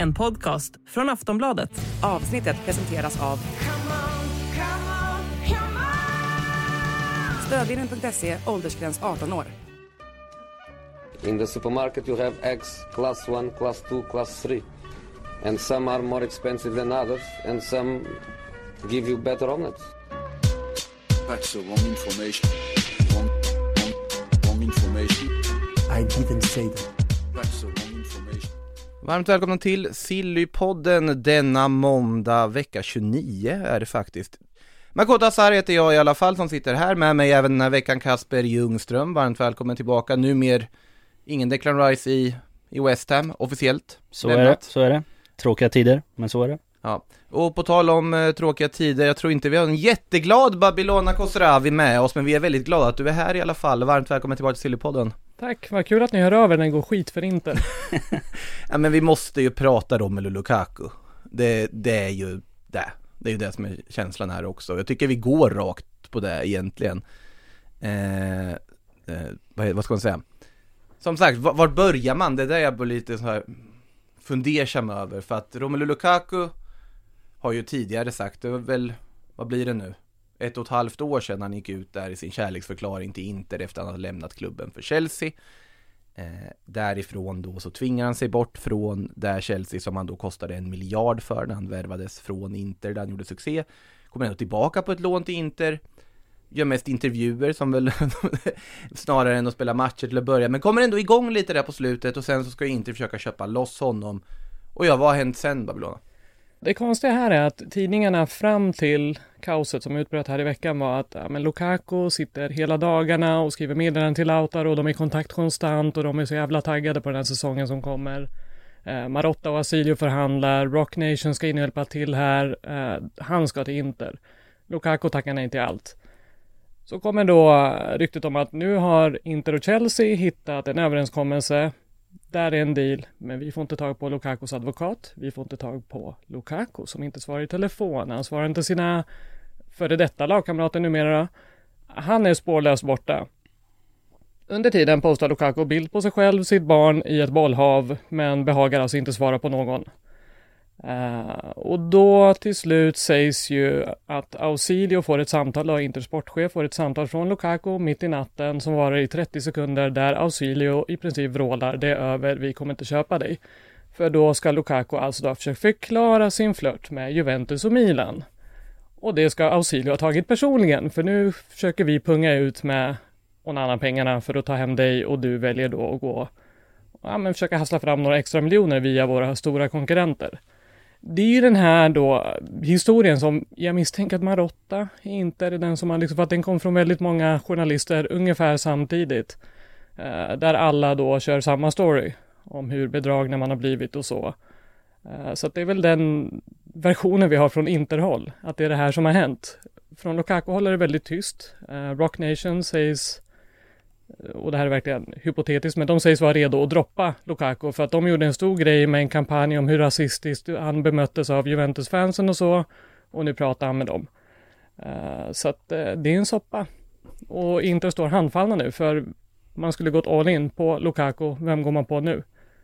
En podcast från Aftonbladet. Avsnittet presenteras av Stödvinnen.se, åldersgräns 18 år. In the supermarket, you have eggs class 1, class 2, class 3. And some are more expensive than others, and some give you better omelets. That's the wrong information. Wrong, wrong, wrong information. I didn't say that. Varmt välkomna till Sillypodden denna måndag, vecka 29 är det faktiskt. Makoto Asar heter jag i alla fall som sitter här med mig även den här veckan Kasper Ljungström, varmt välkommen tillbaka. Numer ingen Declan Rice i, i West Ham officiellt. Så är det, så är det. Tråkiga tider, men så är det. Ja, och på tal om eh, tråkiga tider, jag tror inte vi har en jätteglad Babylona Khosravi med oss, men vi är väldigt glada att du är här i alla fall. Varmt välkommen tillbaka till Sillypodden. Tack, vad kul att ni hör över det går skit för Inter. Ja men vi måste ju prata Romelu Lukaku. Det, det är ju det. Det är ju det som är känslan här också. Jag tycker vi går rakt på det egentligen. Eh, eh, vad, vad ska man säga? Som sagt, var, var börjar man? Det är där jag blir lite så här fundersam över. För att Romelu Lukaku har ju tidigare sagt, det var väl, vad blir det nu? Ett och ett halvt år sedan han gick ut där i sin kärleksförklaring till Inter efter att han hade lämnat klubben för Chelsea. Eh, därifrån då så tvingar han sig bort från där Chelsea som han då kostade en miljard för när han värvades från Inter där han gjorde succé. Kommer ändå tillbaka på ett lån till Inter. Gör mest intervjuer som väl snarare än att spela matcher till att börja. Men kommer ändå igång lite där på slutet och sen så ska Inter försöka köpa loss honom. Och ja, vad har hänt sen Babylona? Det konstiga här är att tidningarna fram till kaoset som utbröt här i veckan var att ja, men Lukaku sitter hela dagarna och skriver meddelanden till Lautaro och de är i kontakt konstant och de är så jävla taggade på den här säsongen som kommer. Eh, Marotta och Asilio förhandlar, Rock Nation ska in och hjälpa till här, eh, han ska till Inter. Lukaku tackar nej till allt. Så kommer då ryktet om att nu har Inter och Chelsea hittat en överenskommelse där är en deal, men vi får inte tag på Lukakos advokat. Vi får inte tag på Lukaku som inte svarar i telefon. Han svarar inte sina före detta lagkamrater numera. Han är spårlöst borta. Under tiden postar Lukaku bild på sig själv, sitt barn i ett bollhav, men behagar alltså inte svara på någon. Eh, och då till slut sägs ju att Ausilio får ett samtal, och Intersportchef får ett samtal från Lukaku mitt i natten som varar i 30 sekunder där Ausilio i princip vrålar det är över, vi kommer inte köpa dig. För då ska Lukaku alltså då försöka förklara sin flört med Juventus och Milan. Och det ska Ausilio ha tagit personligen, för nu försöker vi punga ut med Onana-pengarna för att ta hem dig och du väljer då att gå ja, men försöka hassla fram några extra miljoner via våra stora konkurrenter. Det är ju den här då historien som jag misstänker att Marotta inte är den som har liksom, för att den kom från väldigt många journalister ungefär samtidigt. Eh, där alla då kör samma story om hur bedragna man har blivit och så. Eh, så att det är väl den versionen vi har från Interhåll, att det är det här som har hänt. Från Lukaku-håll är det väldigt tyst. Eh, Rock Nation sägs och det här är verkligen hypotetiskt, men de sägs vara redo att droppa Lukaku för att de gjorde en stor grej med en kampanj om hur rasistiskt han bemöttes av Juventus-fansen och så. Och nu pratar han med dem. Uh, så att uh, det är en soppa. Och Inter står handfallna nu för man skulle gått all in på Lukaku. Vem går man på nu?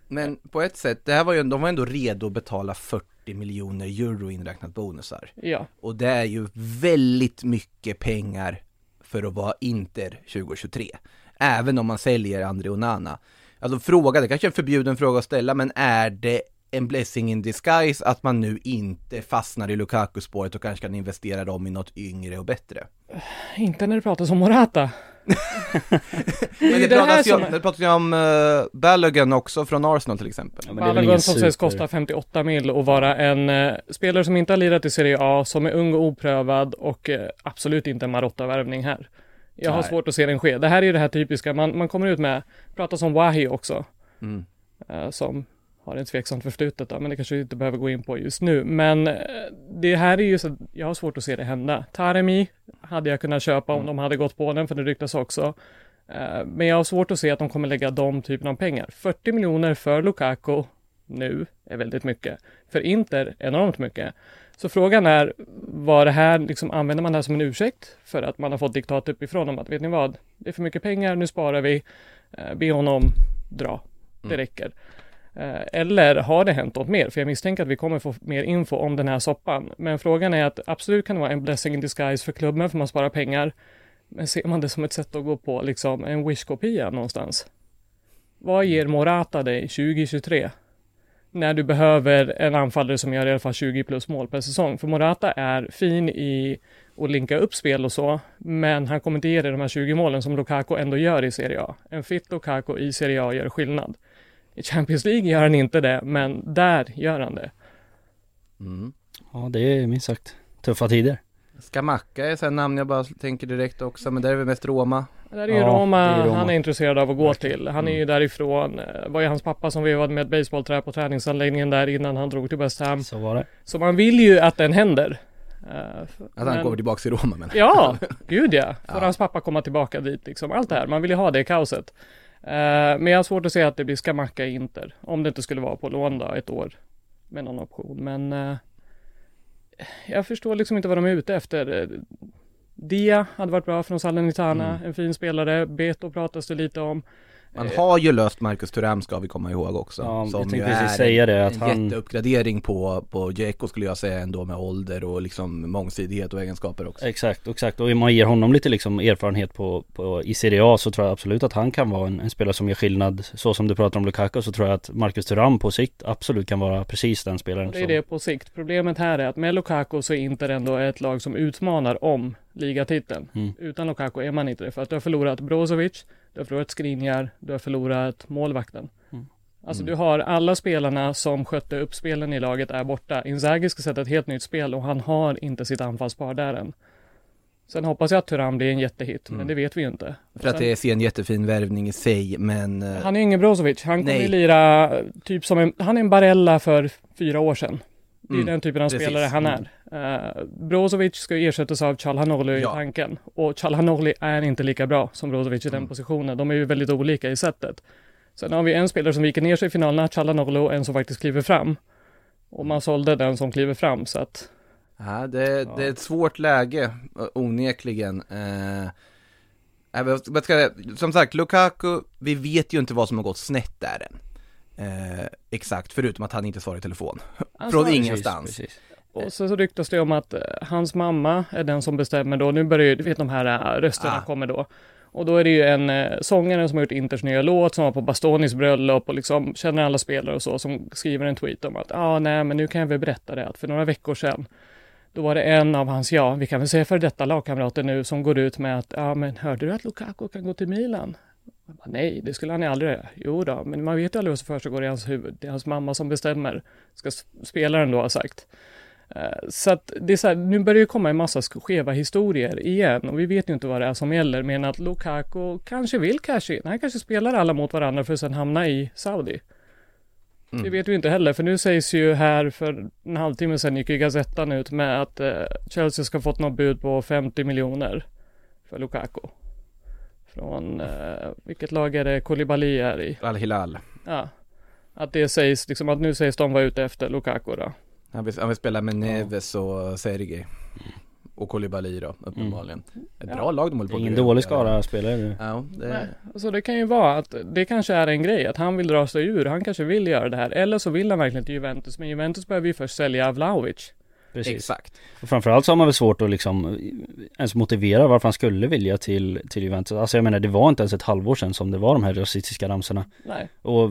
Men på ett sätt, det här var ju, de var ändå redo att betala 40 miljoner euro inräknat bonusar. Ja, Och det är ju väldigt mycket pengar för att vara Inter 2023. Även om man säljer André Onana. Alltså fråga, det kanske är en förbjuden fråga att ställa, men är det en blessing in disguise att man nu inte fastnar i Lukaku-spåret och kanske kan investera dem i något yngre och bättre? inte när det pratas om Morata. Men det, är det pratas ju om, det pratas ju om uh, Balogun också från Arsenal till exempel. Ja, Balogun som sägs kosta 58 mil och vara en eh, spelare som inte har lirat i Serie A, som är ung och oprövad och eh, absolut inte en Marotta-värvning här. Jag har Nej. svårt att se den ske. Det här är ju det här typiska, man, man kommer ut med, pratas om Wahi också, Mm. eh, som har ett tveksamt förflutet då, men det kanske vi inte behöver gå in på just nu. Men eh, det här är ju så, jag har svårt att se det hända. Taremi hade jag kunnat köpa om de hade gått på den, för det ryktas också. Eh, Men jag har svårt att se att de kommer lägga de typen av pengar. 40 miljoner för Lukaku nu är väldigt mycket. För Inter enormt mycket. Så frågan är, vad det här, liksom, använder man det här som en ursäkt för att man har fått diktat uppifrån om att, vet ni vad, det är för mycket pengar, nu sparar vi, eh, be honom dra, det Mm. räcker. Eh, Eller har det hänt något mer? För jag misstänker att vi kommer få mer info om den här soppan. Men frågan är att absolut kan det vara en blessing in disguise för klubben för man sparar pengar. Men ser man det som ett sätt att gå på liksom en wish-kopia någonstans? Vad ger Morata dig 2023? När du behöver en anfallare som gör i alla fall 20 plus mål per säsong. För Morata är fin i att linka upp spel och så, men han kommer inte ge dig de här 20 målen som Lukaku ändå gör i Serie A. En fit Lukaku i Serie A gör skillnad. I Champions League gör han inte det, men där gör han det. Mm. Ja det är minst sagt tuffa tider. Skamacka är sen namn jag bara tänker direkt också, men där är vi mest Roma. Där är ju Ja, Roma, är Roma. han är intresserad av att gå till. Han är ju Mm. därifrån. Eh, var ju hans pappa som vevade med ett basebollträ på träningsanläggningen där innan han drog till West Ham. Så var det. Så man vill ju att den händer. Eh, Att han men- kommer tillbaka till Roma men. Ja, gud ja. Får Ja. hans pappa komma tillbaka dit liksom. Allt det här. Man vill ju ha det kaoset. Eh, men jag har svårt att se att det blir Skamacka i Inter. Om det inte skulle vara på lån då, ett år. Med någon option. Men jag förstår liksom inte vad de är ute efter. Dia hade varit bra från Salernitana, Mm. en fin spelare. Beto pratas det lite om. Man Eh, har ju löst Marcus Thuram ska vi komma ihåg också. Ja, jag som tänkte ju precis är säga det, att en han- jätteuppgradering på, på Dzeko skulle jag säga ändå med ålder och liksom mångsidighet och egenskaper också. Exakt, exakt. Och om man ger honom lite liksom erfarenhet på, på i Serie A så tror jag absolut att han kan vara en, en spelare som gör skillnad. Så som du pratar om Lukaku så tror jag att Marcus Thuram på sikt absolut kan vara precis den spelaren. Det är som- det på sikt. Problemet här är att med Lukaku så är Inter ändå ett lag som utmanar om ligatiteln. Mm. Utan Lukaku är man inte det. För att du har förlorat Brozovic, du har förlorat Skriniar, du har förlorat målvakten. Mm. Alltså Mm. du har alla spelarna som skötte upp spelen i laget är borta. Inzaghi ska sätta ett helt nytt spel och han har inte sitt anfallspar där än. Sen hoppas jag att Thuram blir en jättehit, men Mm. det vet vi ju inte. För att det är en jättefin värvning i sig men eh, Han är ingen Brozovic. Han kommer ju lira typ som en, han är en Barella för fyra år sedan. Det är Mm, den typen av precis. spelare han är. Uh, Brozovic ska ersättas av Çalhanoğlu i Ja. tanken. Och Çalhanoğlu är inte lika bra som Brozovic i den Mm. positionen. De är ju väldigt olika i sättet. Sen har vi en spelare som viker ner sig i finalerna, Çalhanoğlu, och en som faktiskt kliver fram. Och man sålde den som kliver fram, så att ja, det, det är ett svårt läge eh, onekligen. Jag, som sagt, Lukaku, vi vet ju inte vad som har gått snett där än. Eh, exakt, förutom att han inte svarar i telefon. Han Från ingenstans. Precis, precis. Och så, så ryktas det om att eh, hans mamma är den som bestämmer då. Nu börjar ju, du vet de här eh, rösterna Ah. kommer då. Och då är det ju en eh, sångare som har gjort Inters nya låt, som var på Bastonis bröllop och liksom känner alla spelare och så, som skriver en tweet om att ja, ah, nej, men nu kan jag väl berätta det att för några veckor sedan då var det en av hans, ja, vi kan väl säga för detta lagkamrater nu, som går ut med att, ja men hörde du att Lukaku kan gå till Milan? Bara, Nej, det skulle han ju aldrig göra. Jo då, men man vet ju aldrig vad som försiggår i hans huvud. Det är hans mamma som bestämmer, ska spelaren då ha sagt. Eh, Så att det är så här, nu börjar det komma en massa sk- skeva historier igen och vi vet ju inte vad det är som gäller men att Lukaku kanske vill cash in. Han kanske spelar alla mot varandra för att sen hamna i Saudi. Mm. Det vet vi inte heller för nu sägs ju här för en halvtimme sedan gick ju Gazettan ut med att eh, Chelsea ska fått något bud på 50 miljoner för Lukaku. Från, eh, vilket lag är det Koulibaly är i? Al-Hilal. Ja. Att det sägs liksom att nu sägs de vara ute efter Lukaku då. Han vill, han vill spela med Neves och Sergej. Och Koulibaly då, uppenbarligen. Ett Ja. bra lag de håller Det på ingen dålig skara spelare nu. Ja, det, Nej, alltså det kan ju vara att det kanske är en grej att han vill dra sig ur. Han kanske vill göra det här. Eller så vill han verkligen till Juventus. Men Juventus behöver ju först sälja Vlahovic. Precis. exakt. Och framförallt så har man väl svårt att liksom eh, ens motivera varför han skulle vilja till, till Juventus. Alltså jag menar det var inte ens ett halvår sedan som det var de här rasistiska ramsorna. Nej. Och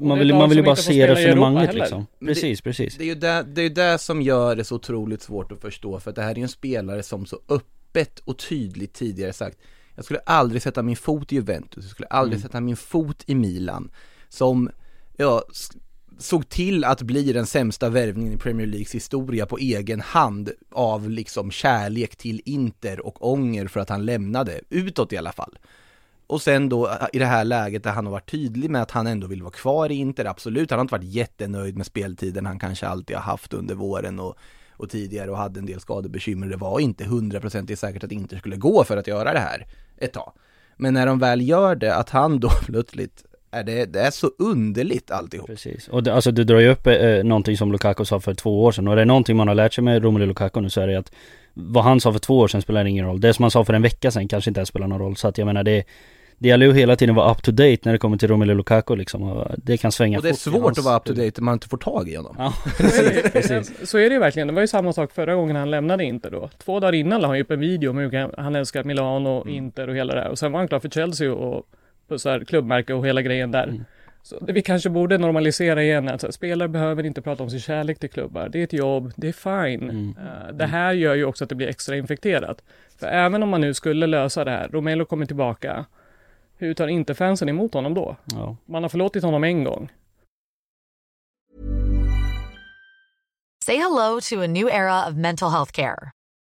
man vill, man vill ju bara se resonemanget liksom. Men det- Precis, precis. Det är ju det, det, är det som gör det så otroligt svårt att förstå för att det här är ju en spelare som så öppet och tydligt tidigare sagt Jag skulle aldrig sätta min fot i Juventus, jag skulle aldrig Mm. sätta min fot i Milan Som, ja, såg till att bli den sämsta värvningen i Premier Leagues historia på egen hand av liksom kärlek till Inter och ånger för att han lämnade, utåt i alla fall och sen då eh, i det här läget där han har varit tydlig med att han ändå vill vara kvar i Inter, absolut. Han har inte varit jättenöjd med speltiden han kanske alltid har haft under våren och, och tidigare och hade en del skadebekymmer. Det var inte hundraprocentigt säkert att Inter skulle gå för att göra det här ett tag. Men när de väl gör det, att han då plötsligt, det, det är så underligt alltihop. Precis. Och det, alltså du drar ju upp eh, någonting som Lukaku sa för två år sedan och är det någonting man har lärt sig med Romelu Lukaku nu så är det att vad han sa för två år sedan spelar ingen roll. Det som han sa för en vecka sedan kanske inte ens spelar någon roll. Så att jag menar det det gäller ju hela tiden att vara up to date när det kommer till Romelu Lukaku liksom. Och det kan svänga Och det är svårt hans- att vara up to date om man inte får tag i honom. Ja, Så är, det, precis. så är det ju verkligen. Det var ju samma sak förra gången han lämnade Inter då. Två dagar innan la han ju upp en video om hur han älskar Milano, Mm. Inter och hela det här. Och sen var han klar för Chelsea och pussar klubbmärke och hela grejen där. Mm. Så det vi kanske borde normalisera igen att så här, spelare behöver inte prata om sin kärlek till klubbar. Det är ett jobb, det är fine. Mm. Eh, det här gör ju också att det blir extra infekterat. För även om man nu skulle lösa det här, Romelo kommer tillbaka. Hur tar inte fansen emot honom då? Ja. Man har förlåtit honom en gång. Say hello to a new era of mental health care.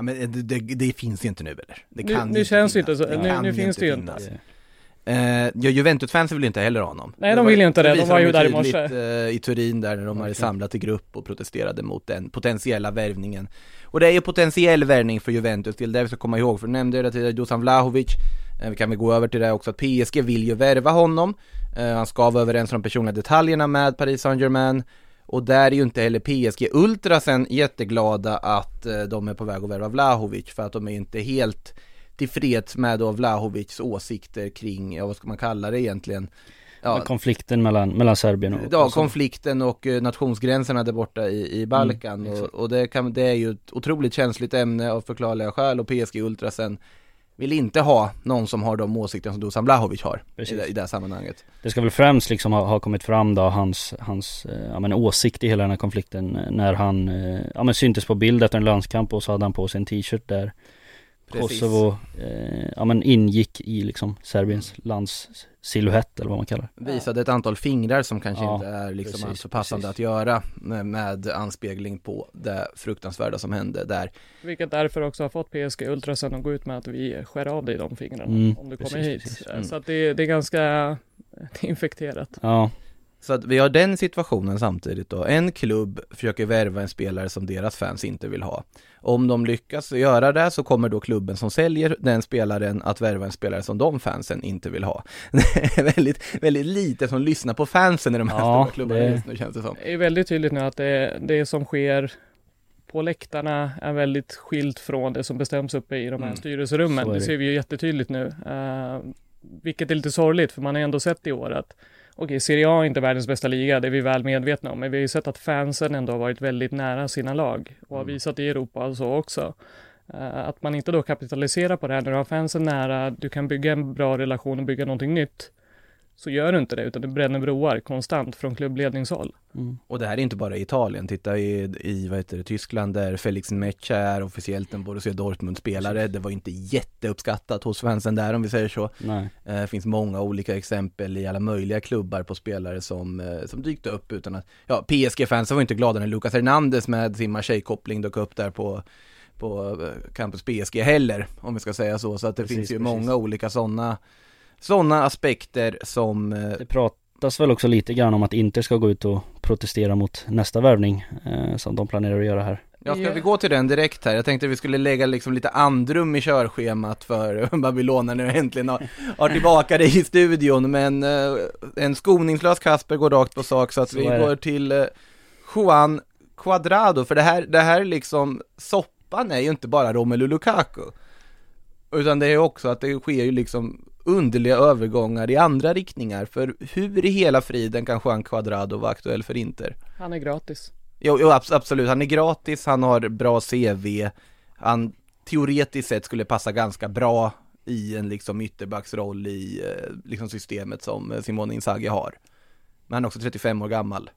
Ja, men det, det, det finns ju inte nu eller? Det Nu- kan nu ju känns det finnas. inte så. Nu- kan nu finns det ju inte. finnas. Eh, ja, Juventus-fansen vill ju inte heller ha honom. Nej, de vill ju inte det. De var ju ju där i morse. eh, I Turin där när de hade samlat i grupp och protesterade mot den potentiella värvningen. Och det är ju potentiell värvning för Juventus, det är det vi ska komma ihåg. För du nämnde det tidigare, Dusan Vlahovic. Eh, vi kan väl gå över till det också, att PSG vill ju värva honom. Eh, han ska vara överens om de personliga detaljerna med Paris Saint-Germain. Och där är ju inte heller PSG Ultrasen jätteglada att eh, de är på väg att värva Vlahovic för att de är inte helt tillfreds med då Vlahovics åsikter kring, ja vad ska man kalla det egentligen? Ja, Konflikten mellan, mellan Serbien och... Ja, och konflikten och eh, nationsgränserna där borta i, i Balkan. Mm, och, och det, kan, det är ju ett otroligt känsligt ämne av förklarliga skäl och PSG Ultrasen vill inte ha någon som har de åsikter som Dusan Blahovic har i det, i det här sammanhanget. Det ska väl främst liksom ha, ha kommit fram då hans, hans eh, ja, men åsikt i hela den här konflikten eh, när han eh, ja, men syntes på bild efter en landskamp och så hade han på sig en t-shirt där Precis. Kosovo eh, ja, men ingick i liksom Serbiens landssilhuett eller vad man kallar det. Visade ett antal fingrar som kanske Ja, inte är liksom precis, alltför passande precis. att göra med, med anspegling på det fruktansvärda som hände där. Vilket därför också har fått PSG Ultrasen att gå ut med att vi skär av dig de fingrarna Mm, om du kommer hit. precis. Mm. Så att det, det är ganska infekterat. Ja, Så att vi har den situationen samtidigt då. En klubb försöker värva en spelare som deras fans inte vill ha. Om de lyckas göra det så kommer då klubben som säljer den spelaren att värva en spelare som de fansen inte vill ha. Det är väldigt, väldigt lite som lyssnar på fansen i de här Ja, stora klubbarna det- just nu känns det som. Det är väldigt tydligt nu att det, det som sker på läktarna är väldigt skilt från det som bestäms uppe i de här Mm. styrelserummen. Det det. ser vi ju jättetydligt nu. Uh, vilket är lite sorgligt för man har ändå sett i år att Okej, Serie A är inte världens bästa liga, det är vi väl medvetna om, men vi har ju sett att fansen ändå har varit väldigt nära sina lag och har Mm. visat i Europa och så också. Eh, att man inte då kapitaliserar på det här när du har fansen nära, du kan bygga en bra relation och bygga någonting nytt. Så gör du inte det, utan du bränner broar konstant från klubbledningshåll. mm. Och det här är inte bara i Italien, titta i, i vad heter det, Tyskland där Felix Mecha är officiellt en Borussia Dortmund-spelare. Det var inte jätteuppskattat hos fansen där om vi säger så. nej Eh, Det finns många olika exempel i alla möjliga klubbar på spelare som, eh, som dykt upp utan att, ja PSG-fansen var inte glada när Lucas Hernandez med sin Marseille-koppling dök upp där på, på eh, Campus PSG heller, om vi ska säga så. Så att det Precis, finns ju precis. många olika sådana sådana aspekter som eh, Det pratas väl också lite grann om att Inter ska gå ut och protestera mot nästa värvning eh, som de planerar att göra här. Ja, ska vi gå till den direkt här? Jag tänkte vi skulle lägga liksom lite andrum i körschemat för Babylon när vi äntligen har, har tillbaka dig i studion, men eh, en skoningslös Kasper går rakt på sak så att Så vi går till eh, Juan Cuadrado, för det här, det här liksom, soppan är ju inte bara Romelu Lukaku, utan det är också att det sker ju liksom underliga övergångar i andra riktningar, för hur i hela friden kan Juan Cuadrado vara aktuell för Inter? Han är gratis. Jo, jo abs- absolut, han är gratis, han har bra CV, han teoretiskt sett skulle passa ganska bra i en liksom ytterbacksroll i eh, liksom systemet som eh, Simone Inzaghi har. Men han är också 35 år gammal.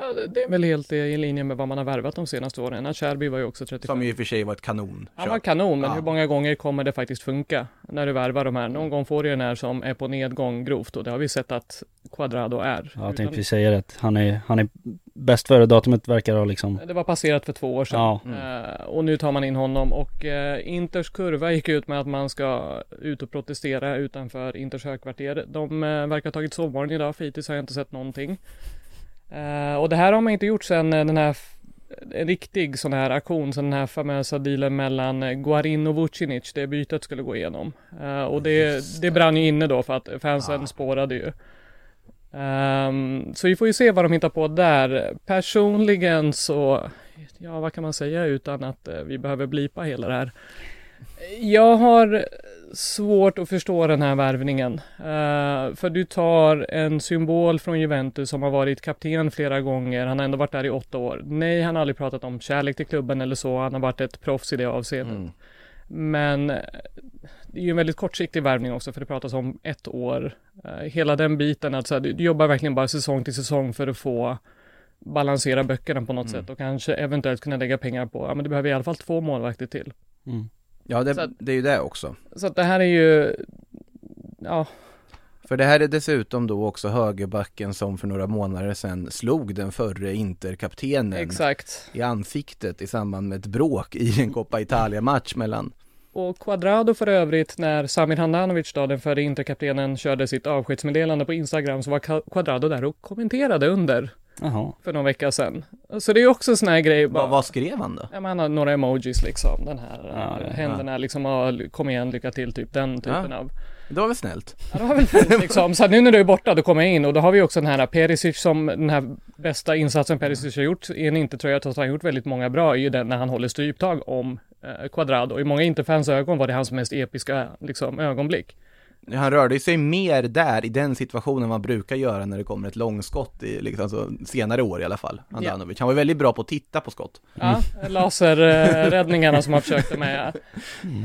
Ja, det- är väl helt i linje med vad man har värvat de senaste åren. Acerbi var ju också 35. Som ju i och för sig var ett kanon. Han var kanon, men Ja. hur många gånger kommer det faktiskt funka när du värvar de här? Någon gång får du den här som är på nedgång grovt och det har vi sett att Quadrado är. Ja, jag tänkte vi säga det. Han är, han är bäst före datumet verkar ha liksom. Det var passerat för två år sedan. Ja. Eh, och nu tar man in honom och eh, Inters kurva gick ut med att man ska ut och protestera utanför Inters högkvarter. De eh, verkar ha tagit sovmorgon idag, för hittills har jag inte sett någonting. Eh, och det här har man inte gjort sedan eh, den här en riktig sån här aktion, sen den här famösa dealen mellan eh, Guarin och Vucinic, det bytet skulle gå igenom. Eh, och det, det brann ju inne då för att fansen spårade ju. Ehm, så vi får ju se vad de hittar på där. Personligen så, ja vad kan man säga utan att eh, vi behöver blipa hela det här. Jag har svårt att förstå den här värvningen. Eh, för du tar en symbol från Juventus som har varit kapten flera gånger. Han har ändå varit där i åtta år. Nej, han har aldrig pratat om kärlek till klubben eller så. Han har varit ett proffs i det avseendet. Mm. Men eh, det är ju en väldigt kortsiktig värvning också för det pratas om ett år. Eh, hela den biten att så här, du, du jobbar verkligen bara säsong till säsong för att få balansera böckerna på något Mm. sätt och kanske eventuellt kunna lägga pengar på, ja men du behöver i alla fall två målvakter till. Mm. Ja, det, att- det är ju det också. Så att det här är ju, ja, För det här är dessutom då också högerbacken som för några månader sedan slog den förre Interkaptenen exakt. i ansiktet i samband med ett bråk i en Coppa Italia-match mellan Och Quadrado för övrigt, när Samir Handanovic då, den förre interkaptenen, körde sitt avskedsmeddelande på Instagram så var Quadrado där och kommenterade under Jaha. för någon vecka sedan. Så det är ju också sån här grej. bara- Vad, vad skrev han då? Ja, men han har några emojis liksom, den här Ja, eh, ja, händerna liksom, och kom igen, lycka till, typ den typen Ja. av. Det var väl snällt? Ja, det var väl fint liksom. Så nu när du är borta, då kommer jag in och då har vi också den här Perisic som den här bästa insatsen Perisic har gjort i en Inter-tröja, trots att han har gjort väldigt många bra, är ju den när han håller stryptag om eh, Quadrado. I många Inter-fans ögon var det hans mest episka liksom, ögonblick. Han rörde sig mer där i den situationen man brukar göra när det kommer ett långskott i liksom, alltså, senare år i alla fall. Andanovic. Han var väldigt bra på att titta på skott. Ja, laserräddningarna som han försökte med.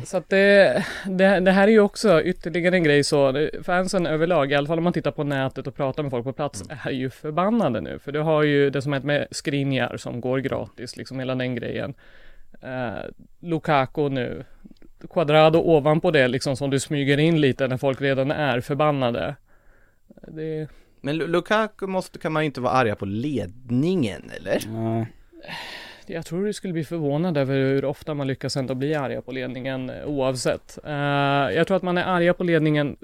Så att det, det, det här är ju också ytterligare en grej så, fansen överlag, i alla fall om man tittar på nätet och pratar med folk på plats, är ju förbannade nu. För du har ju det som hänt med Skriniar som går gratis, liksom hela den grejen. Eh, Lukaku nu, Quadrado ovanpå det liksom som du smyger in lite när folk redan är förbannade. Det, Men Lu- Lukaku måste, kan man ju inte vara arga på ledningen, eller? Nej. Jag tror du skulle bli förvånad över hur ofta man lyckas ändå bli arga på ledningen eh, oavsett. Eh, jag tror att man är arga på ledningen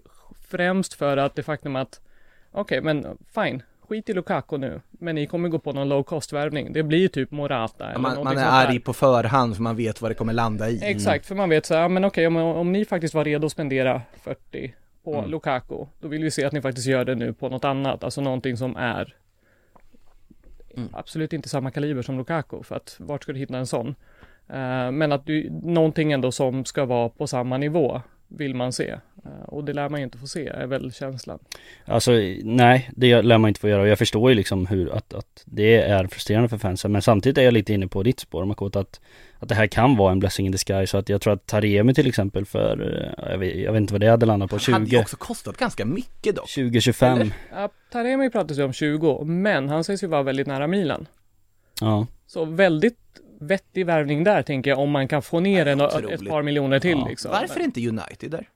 främst för att det faktum att okej, men fine, skit i Lukaku nu, men ni kommer gå på någon low cost värvning. Det blir typ Morata eller Man, man är arg på förhand för man vet vad det kommer landa i. Exakt, för man vet så här, ja, men okej, om, om ni faktiskt var redo att spendera 40 på Mm. Lukaku, då vill vi se att ni faktiskt gör det nu på något annat, alltså någonting som är Mm. absolut inte samma kaliber som Lukaku, för att vart ska du hitta en sån? Eh, men att du, någonting ändå som ska vara på samma nivå vill man se. Eh, och det lär man ju inte få se, är väl känslan. Alltså nej, det lär man inte få göra och jag förstår ju liksom hur att, att det är frustrerande för fansen men samtidigt är jag lite inne på ditt spår Makota att, att det här kan vara en blessing in disguise så att jag tror att Taremi till exempel för, eh, jag vet, jag vet inte vad det hade landat på, Han hade ju 20, också kostat ganska mycket dock. 20-25 Ja, Taremi pratas ju om 20, men han sägs ju vara väldigt nära Milan. Ja, Så väldigt vettig värvning där tänker jag, om man kan få ner en, ett par miljoner till Ja. liksom. Varför inte United där?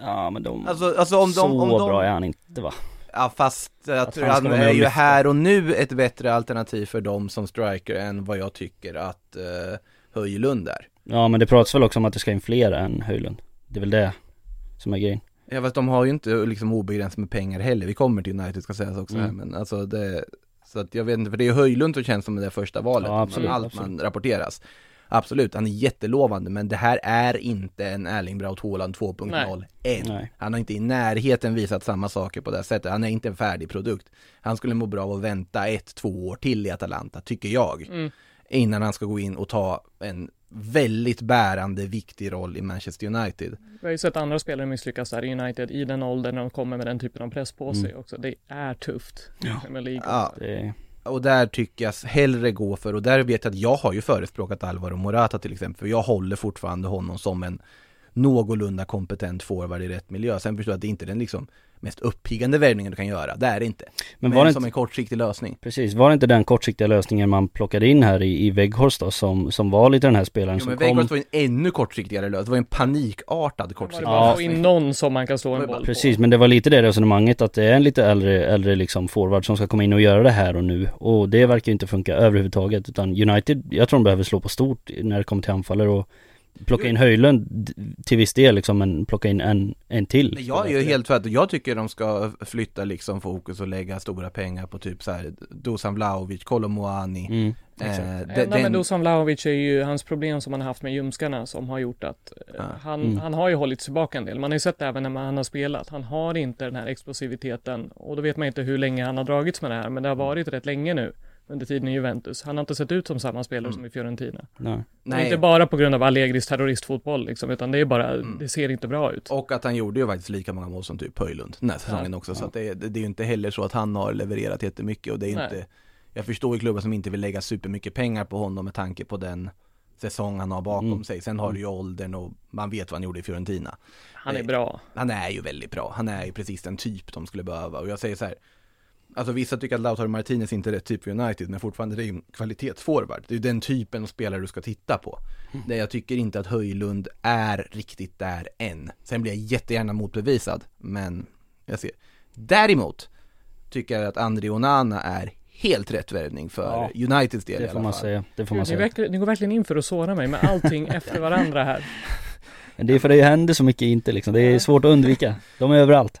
ja men de, Alltså, alltså om de, så om de... bra är han inte va? Ja fast jag Att tror han han är ju här och nu ett bättre alternativ för dem som striker än vad jag tycker att uh, Höjlund är. Ja men det pratas väl också om att det ska in fler än Höjlund Det är väl det som är grejen Ja fast de har ju inte liksom obegränsat med pengar heller, vi kommer till United ska sägas också här Mm. men alltså det Så att jag vet inte, för det är Höjlund som känns som det första valet, Ja, absolut, allt absolut. man rapporteras Absolut, han är jättelovande men det här är inte en Erling Braut Haaland 2.0 än Nej. Han har inte i närheten visat samma saker på det här sättet, han är inte en färdig produkt Han skulle må bra av att vänta ett, två år till i Atalanta, tycker jag Mm. Innan han ska gå in och ta en väldigt bärande, viktig roll i Manchester United Vi har ju sett andra spelare misslyckas där i United i den åldern när de kommer med den typen av press på sig Mm. också. Det är tufft. Ja. Premier League. Ja, det, och där tycker jag hellre gå för, och där vet jag att jag har ju förespråkat Alvaro Morata till exempel, för jag håller fortfarande honom som en någorlunda kompetent forward i rätt miljö. Sen förstår jag att det inte är den liksom mest uppiggande värvningen du kan göra, det är det inte. Men Men, var det som inte, en kortsiktig lösning. precis, var det inte den kortsiktiga lösningen man plockade in här i, i Weghorst då, som, som var lite den här spelaren Jo, som men kom Weghorst var ju en ännu kortsiktigare lösning, det var en panikartad kortsiktig det bara att få lösning. in någon som man kan slå en boll Precis, på? men det var lite det resonemanget att det är en lite äldre, äldre liksom forward som ska komma in och göra det här och nu och det verkar ju inte funka överhuvudtaget utan United, jag tror de behöver slå på stort när det kommer till anfallare och plocka in Höjlund till viss del liksom men plocka in en, en till. Men jag är ju helt för att jag tycker de ska flytta liksom fokus och lägga stora pengar på typ så här Dusan Vlahovic, Kolomoani. Mm. Eh, Det de- enda med den- Dusan Vlahovic är ju hans problem som han har haft med ljumskarna som har gjort att Ja. han, Mm. han har ju hållit tillbaka en del. Man har ju sett det även när man, han har spelat. Han har inte den här explosiviteten och då vet man inte hur länge han har dragits med det här. Men det har varit rätt länge nu under tiden i Juventus. Han har inte sett ut som samma spelare som i Fiorentina. Nej. Nej. Inte bara på grund av Allegris terroristfotboll liksom, utan det är bara, Mm. det ser inte bra ut. Och att han gjorde ju faktiskt lika många mål som typ Höjlund den här säsongen också. Så att det, det, det är ju inte heller så att han har levererat jättemycket och det är Nej. inte Jag förstår ju klubbar som inte vill lägga supermycket pengar på honom med tanke på den säsong han har bakom Mm. sig. Sen har du ju åldern och man vet vad han gjorde i Fiorentina. Han är Nej. bra. Han är ju väldigt bra. Han är ju precis den typ de skulle behöva. Och jag säger så här. Alltså vissa tycker att Lautaro Martinez inte är rätt typ för United, men fortfarande det är ju en kvalitetsforward. Det är ju den typen av spelare du ska titta på. Där jag tycker inte att Höjlund är riktigt där än. Sen blir jag jättegärna motbevisad, men jag ser. Däremot tycker jag att André Onana är helt rätt värvning för Ja, Uniteds del i Det får alla man fall. säga, det får man säga. ni går verkligen in för att såra mig med allting efter varandra här. Men det är för det händer så mycket inte liksom, det är svårt att undvika. De är överallt.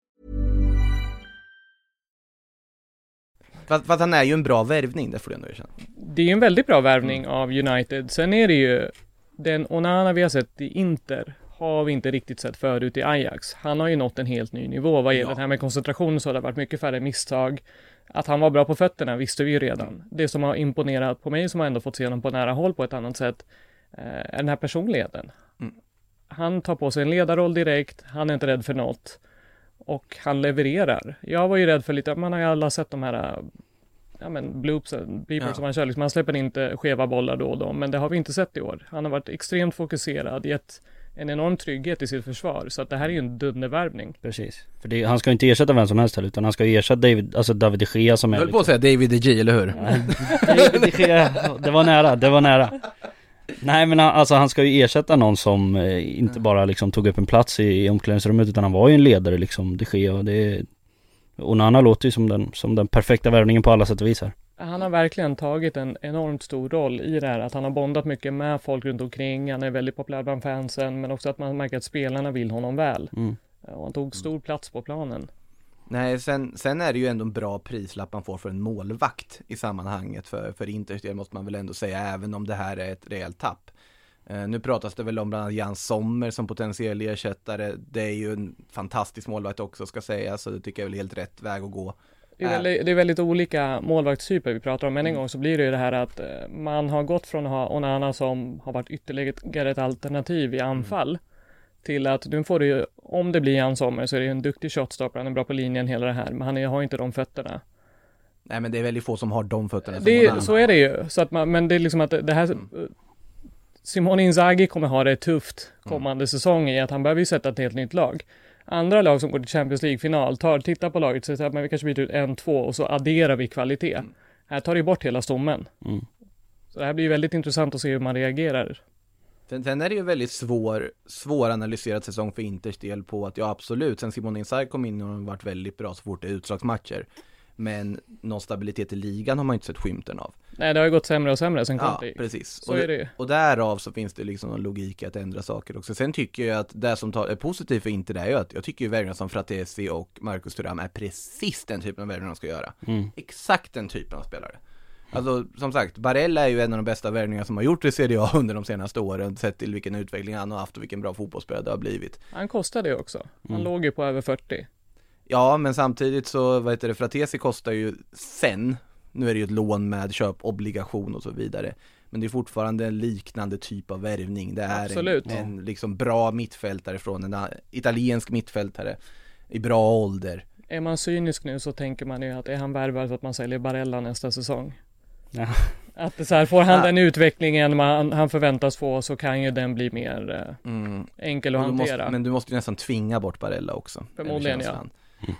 Fast, fast han är ju en bra värvning, det får du ändå erkänna. Det är ju en väldigt bra värvning av United. Sen är det ju den Onana vi har sett i Inter har vi inte riktigt sett förut i Ajax. Han har ju nått en helt ny nivå. Vad gäller Ja. det här med koncentration så har det varit mycket färre misstag. Att han var bra på fötterna visste vi ju redan. Det som har imponerat på mig som har ändå fått se honom på nära håll på ett annat sätt eh, är den här personligheten. Mm. Han tar på sig en ledarroll direkt, han är inte rädd för något. Och han levererar. Jag var ju rädd för lite, man har ju alla sett de här ja men bloops, beepers Ja. som han kör, liksom, han släpper inte skeva bollar då och då, men det har vi inte sett i år. Han har varit extremt fokuserad, gett en enorm trygghet i sitt försvar, så att det här är ju en dundervärvning. Precis. För det, han ska inte ersätta vem som helst heller, utan han ska ersätta David, alltså David de Gea som är Jag höll på att säga David De Gea, eller hur? David de Gea, det var nära, det var nära. Nej men han- alltså han ska ju ersätta någon som eh, inte bara liksom tog upp en plats i, i omklädningsrummet utan han var ju en ledare liksom, de Gea och det Onana låter ju som den, som den perfekta värvningen på alla sätt och vis här. Han har verkligen tagit en enormt stor roll i det här, att han har bondat mycket med folk runt omkring, han är väldigt populär bland fansen, men också att man märker att spelarna vill honom väl. Mm. Och han tog stor plats på planen. Nej, sen, sen är det ju ändå en bra prislapp man får för en målvakt i sammanhanget för, för Inters del måste man väl ändå säga, även om det här är ett rejält tapp. Eh, nu pratas det väl om bland annat Jan Sommer som potentiell ersättare. Det är ju en fantastisk målvakt också ska sägas, så det tycker jag är väl helt rätt väg att gå. Det är, väldigt, det är väldigt olika målvaktstyper vi pratar om, men Mm. en gång så blir det ju det här att eh, man har gått från att ha Onana som har varit ytterligare ett alternativ i Mm. Till att nu får du ju, om det blir Jan Sommer så är det ju en duktig shotstopper, han är bra på linjen hela det här, men han har inte de fötterna. Nej men det är väldigt få som har de fötterna Det, så är det ju, så att man, men det är liksom att det här Mm. Simone Inzaghi kommer ha det tufft kommande säsong i att han behöver ju sätta ett helt nytt lag. Andra lag som går till Champions League-final tar, tittar på laget och säger att men vi kanske byter ut en, två och så adderar vi kvalitet. Här tar det bort hela stommen. Mm. Så det här blir ju väldigt intressant att se hur man reagerar. Sen, sen är det ju en väldigt svår, svåranalyserad säsong för Inters del på att ja absolut, sen Simone Inzaghi kom in och har varit väldigt bra så fort det är utslagsmatcher. Men någon stabilitet i ligan har man inte sett skymten av. Nej, det har ju gått sämre och sämre sen Ja, Conte. precis. Så och, är det ju. och därav så finns det liksom någon logik att ändra saker också. Sen tycker jag att det som är positivt för Inter det är ju att jag tycker ju värvningar som Fratesi och Marcus Thuram är precis den typen av värvningar de ska göra. Mm. Exakt den typen av spelare. Alltså som sagt, Barella är ju en av de bästa värvningar som har gjort i Serie A under de senaste åren, sett till vilken utveckling han har haft och vilken bra fotbollsspelare det har blivit. Han kostade ju också. Han Mm. låg ju på över 40. Ja, men samtidigt så, vad heter det, Fratesi kostar ju sen, nu är det ju ett lån med köpobligation och så vidare, men det är fortfarande en liknande typ av värvning. Det är Absolut. en, en liksom bra mittfältare från en italiensk mittfältare i bra ålder. Är man cynisk nu så tänker man ju att är han värvad för att man säljer Barella nästa säsong? Ja. Att så här, får han Ja. den utvecklingen man, han förväntas få så kan ju den bli mer eh, Mm. enkel att hantera. måste, men du måste ju nästan tvinga bort Barella också. Förmodligen, ja. känslan.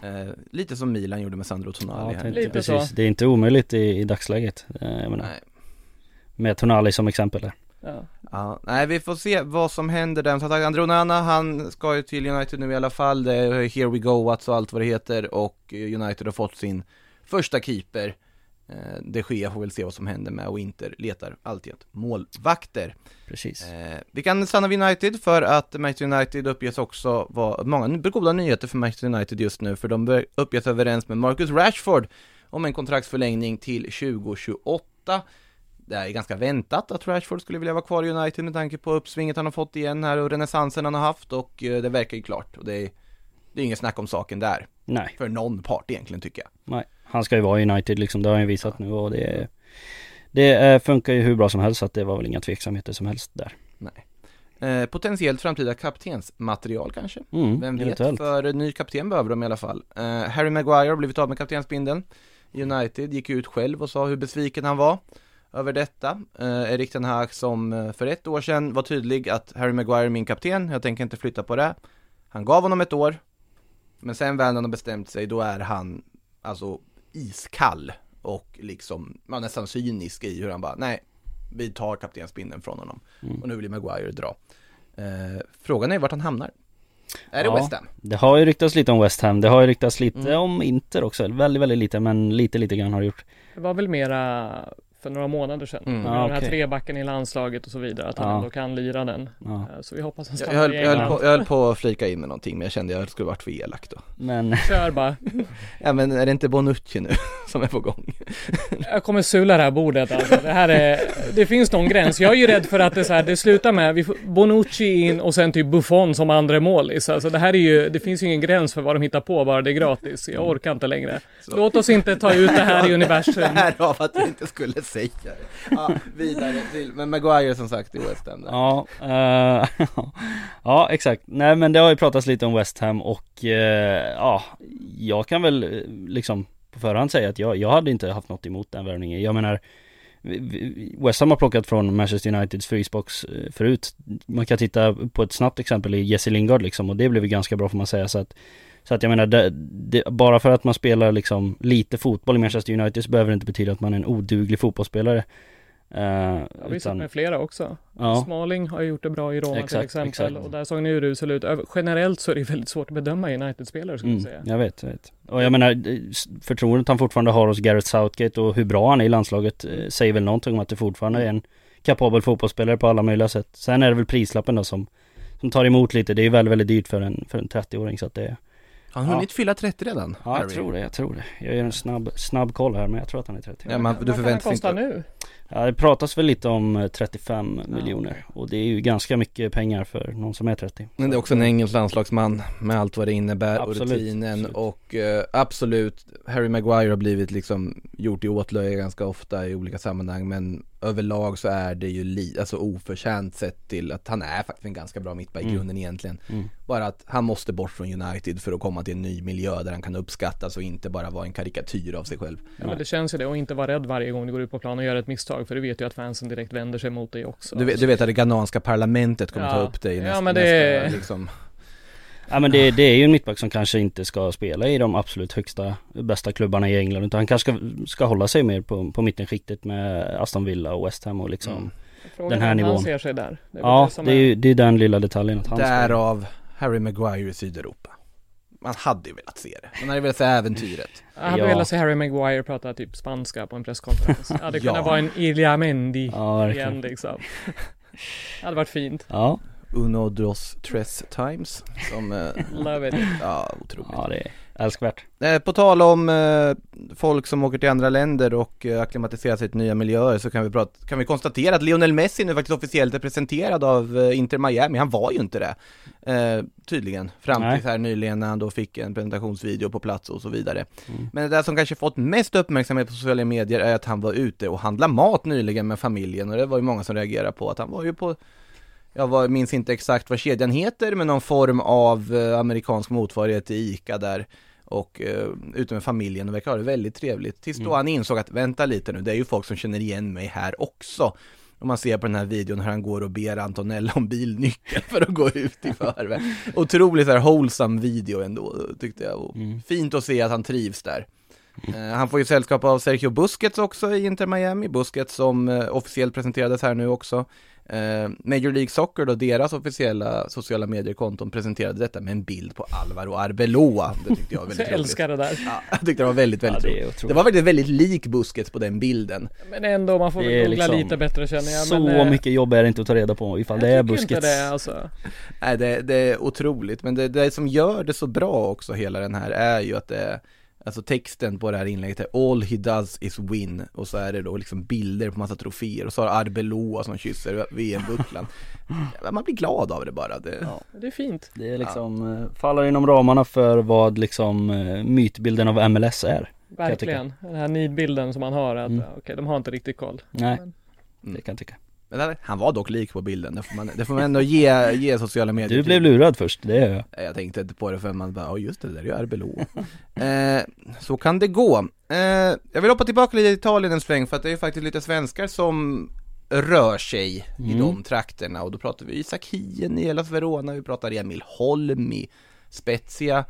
Eh, lite som Milan gjorde med Sandro Tonali Ja, här. Lite precis. så. Det är inte omöjligt i, i dagsläget. Eh, med Tonali som exempel där. Ja. Ja, nej vi får se vad som händer där. Så att Andro Onana, han ska ju till United nu i alla fall. Det är Here We Go, What's och allt vad det heter. Och United har fått sin första keeper. Eh, De Gea får väl se vad som händer med och Inter letar alltid målvakter. Precis. Eh, vi kan stanna vid United för att Manchester United uppges också vara, många goda nyheter för Manchester United just nu för de uppges överens med Marcus Rashford om en kontraktsförlängning till 2028. Det är ganska väntat att Rashford skulle vilja vara kvar i United med tanke på uppsvinget han har fått igen här och renässansen han har haft och eh, det verkar ju klart och det är, det är inget snack om saken där Nej, för någon part egentligen tycker jag. nej. Han ska ju vara i United liksom, det har han ju visat nu och det Det funkar ju hur bra som helst så att det var väl inga tveksamheter som helst där. Eh, potentiellt framtida kaptensmaterial kanske? Mm, Vem vet, eventuellt. för en ny kapten behöver de i alla fall. Eh, Harry Maguire har blivit av med kaptensbindeln. United gick ut själv och sa hur besviken han var över detta. Eh, Erik Ten Hag som eh, för ett år sedan var tydlig att Harry Maguire är min kapten, jag tänker inte flytta på det. Han gav honom ett år, men sen väl när han har bestämt sig, då är han alltså iskall och liksom, ja, nästan cynisk i hur han bara, nej, vi tar kaptensbindeln från honom. Mm. Och nu vill Maguire dra. Eh, frågan är vart han hamnar. Är det Ja. West Ham? Det har ju ryktats lite om West Ham, det har ju ryktats lite Mm. om Inter också, väldigt, väldigt lite men lite, lite grann har det gjort. Det var väl mera för några månader sedan. Mm. Med Ja, den här okej. trebacken i landslaget och så vidare. Att han Ja. ändå kan lira den. Ja. Eh, Så vi hoppas han Jag, stannar jag, höll, i jag, höll England. på, jag höll på att flika in med någonting men jag kände att jag skulle varit för elak då. Men Kör bara. Ja men är det inte Bonucci nu som är på gång? Jag kommer sula det här bordet alltså. Det här är, det finns någon gräns. Jag är ju rädd för att det, så här, det slutar med vi får Bonucci in och sen typ Buffon som andra målis. Alltså det här är ju, det finns ju ingen gräns för vad de hittar på bara det är gratis. Jag orkar inte längre. Så. Låt oss inte ta ut det här i universum. Därav att jag inte skulle säga det. Ja, vidare till, men Maguire som sagt i West Ham där. Ja, eh, ja exakt. Nej men det har ju pratats lite om West Ham och eh, ja, jag kan väl eh, liksom på förhand säga att jag, jag hade inte haft något emot den värvningen. Jag menar West Ham har plockat från Manchester Uniteds frysbox eh, förut. Man kan titta på ett snabbt exempel i Jesse Lingard liksom och det blev ju ganska bra får man säga så att så att jag menar, det, det, bara för att man spelar liksom lite fotboll i Manchester United så behöver det inte betyda att man är en oduglig fotbollsspelare. Eh, Ja, vi sett med flera också. Ja. Smalling har ju gjort det bra i Roma till Exakt, exempel. exakt. Och där såg ni hur usel ut. Generellt så är det väldigt svårt att bedöma United-spelare skulle jag Mm, säga. jag vet, jag vet. Och jag menar, förtroendet han fortfarande har hos Gareth Southgate och hur bra han är i landslaget eh, säger väl någonting om att det fortfarande är en kapabel fotbollsspelare på alla möjliga sätt. Sen är det väl prislappen då som, som tar emot lite. Det är ju väldigt, väldigt dyrt för en, för en 30-åring så att det Har han hunnit fylla 30 redan? Ja, jag Harry? tror det, jag tror det. Jag gör en snabb, snabb koll här men jag tror att han är 30. Ja, men du förväntar dig kosta inte... nu? Ja, det pratas väl lite om eh, 35 Ja, miljoner och det är ju ganska mycket pengar för någon som är 30. Men det är också en engelsk landslagsman med allt vad det innebär och Absolut, rutinen absolut. och eh, absolut Harry Maguire har blivit liksom gjort i åtlöje ganska ofta i olika sammanhang men överlag så är det ju li- alltså oförtjänt sett till att han är faktiskt en ganska bra mittback i Mm. grunden egentligen. Mm. Bara att han måste bort från United för att komma till en ny miljö där han kan uppskattas och inte bara vara en karikatyr av sig själv. Ja, men det känns ju det och inte vara rädd varje gång du går ut på plan och gör ett misstag för du vet ju att fansen direkt vänder sig mot dig också. Du vet, du vet att det ghananska parlamentet kommer Ja. ta upp dig i Ja, nästa, men det- nästa liksom. Ja men det, det är ju en mittback som kanske inte ska spela i de absolut högsta, bästa klubbarna i England utan han kanske ska, ska hålla sig mer på, på mittenskiktet med Aston Villa och West Ham och liksom Mm. Frågan den här nivån. han ser sig där. Det Ja, som det är ju det är den lilla detaljen att han Därav Harry Maguire i Sydeuropa. man hade ju velat se det. Man hade velat se äventyret. Jag hade Ja. velat se Harry Maguire prata typ spanska på en presskonferens. Det hade kunnat Ja. vara en Ilja Mendy Ja, igen liksom. Det hade varit fint. Ja, Uno dos tres times. Som, eh, Love it. ja, otroligt. ja det är älskvärt. Eh, På tal om eh, folk som åker till andra länder och eh, acklimatiserar sig till nya miljöer så kan vi, prata, kan vi konstatera att Lionel Messi nu faktiskt officiellt är presenterad av Inter Miami. Han var ju inte det, tydligen, fram till här nyligen när han då fick en presentationsvideo på plats och så vidare. Mm. Men det där som kanske fått mest uppmärksamhet på sociala medier är att han var ute och handlade mat nyligen med familjen och det var ju många som reagerade på att han var ju på jag var, minns inte exakt vad kedjan heter, men någon form av eh, amerikansk motsvarighet till ICA där och eh, ute med familjen och verkar ha det väldigt trevligt. Tills då Mm. han insåg att vänta lite nu, det är ju folk som känner igen mig här också. Om man ser på den här videon hur han går och ber Antonella om bilnyckeln för att gå ut i förväg. Otroligt så här wholesome video ändå, tyckte jag. Mm. Fint att se att han trivs där. Eh, han får ju sällskap av Sergio Busquets också i Inter Miami, Busquets som eh, officiellt presenterades här nu också. Eh, Major League Soccer då, deras officiella sociala mediekonton presenterade detta med en bild på Alvaro Arbeloa. Det tyckte jag var Så väldigt jag roligt. älskar det där. Ja, jag tyckte det var väldigt, väldigt Ja, det roligt. Det var väldigt, väldigt lik Busquets på den bilden. Men ändå, man får väl googla liksom lite bättre känner jag. Så men, eh, mycket jobb är det inte att ta reda på ifall det är jag tycker buskets. inte det alltså. Nej, det, det är otroligt, men det, det som gör det så bra också, hela den här, är ju att det är Alltså texten på det här inlägget är All he does is win och så är det då liksom bilder på massa troféer och så har Arbeloa som kysser VM-bucklan Man blir glad av det bara det, Ja. Det är fint. Det är liksom, eh, faller inom ramarna för vad liksom eh, mytbilden av MLS är. Verkligen. Den här nidbilden som man har att, Mm. ja, okej, de har inte riktigt koll. Nej, Men- det kan jag tycka. Men Han var dock lik på bilden, det får man, det får man ändå ge, ge sociala medier Du blev lurad först, det är jag. Nej, Jag tänkte inte på det för man bara, ja just det, det där är ju Arbeloa. eh, så kan det gå. Eh, jag vill hoppa tillbaka lite till Italien en sväng för att det är faktiskt lite svenskar som rör sig i Mm. de trakterna och då pratar vi Isak Hien i Hellas Verona, vi pratar Emil Holm i Spezia.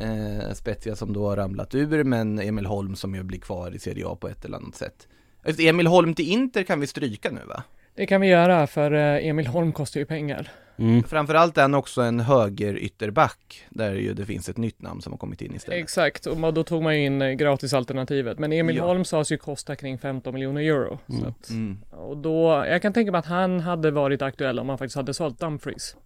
Eh, Spezia som då har ramlat ur men Emil Holm som ju blir kvar i Serie A på ett eller annat sätt. Just Emil Holm till Inter kan vi stryka nu va? Det kan vi göra för eh, Emil Holm kostar ju pengar. Mm. Framförallt är han också en höger ytterback där ju det finns ett nytt namn som har kommit in istället. Exakt, och då tog man ju in eh, gratisalternativet. Men Emil Ja. Holm sades ju kosta kring 15 miljoner euro. Så Mm. att, Mm. och då, jag kan tänka mig att han hade varit aktuell om han faktiskt hade sålt Dumfries.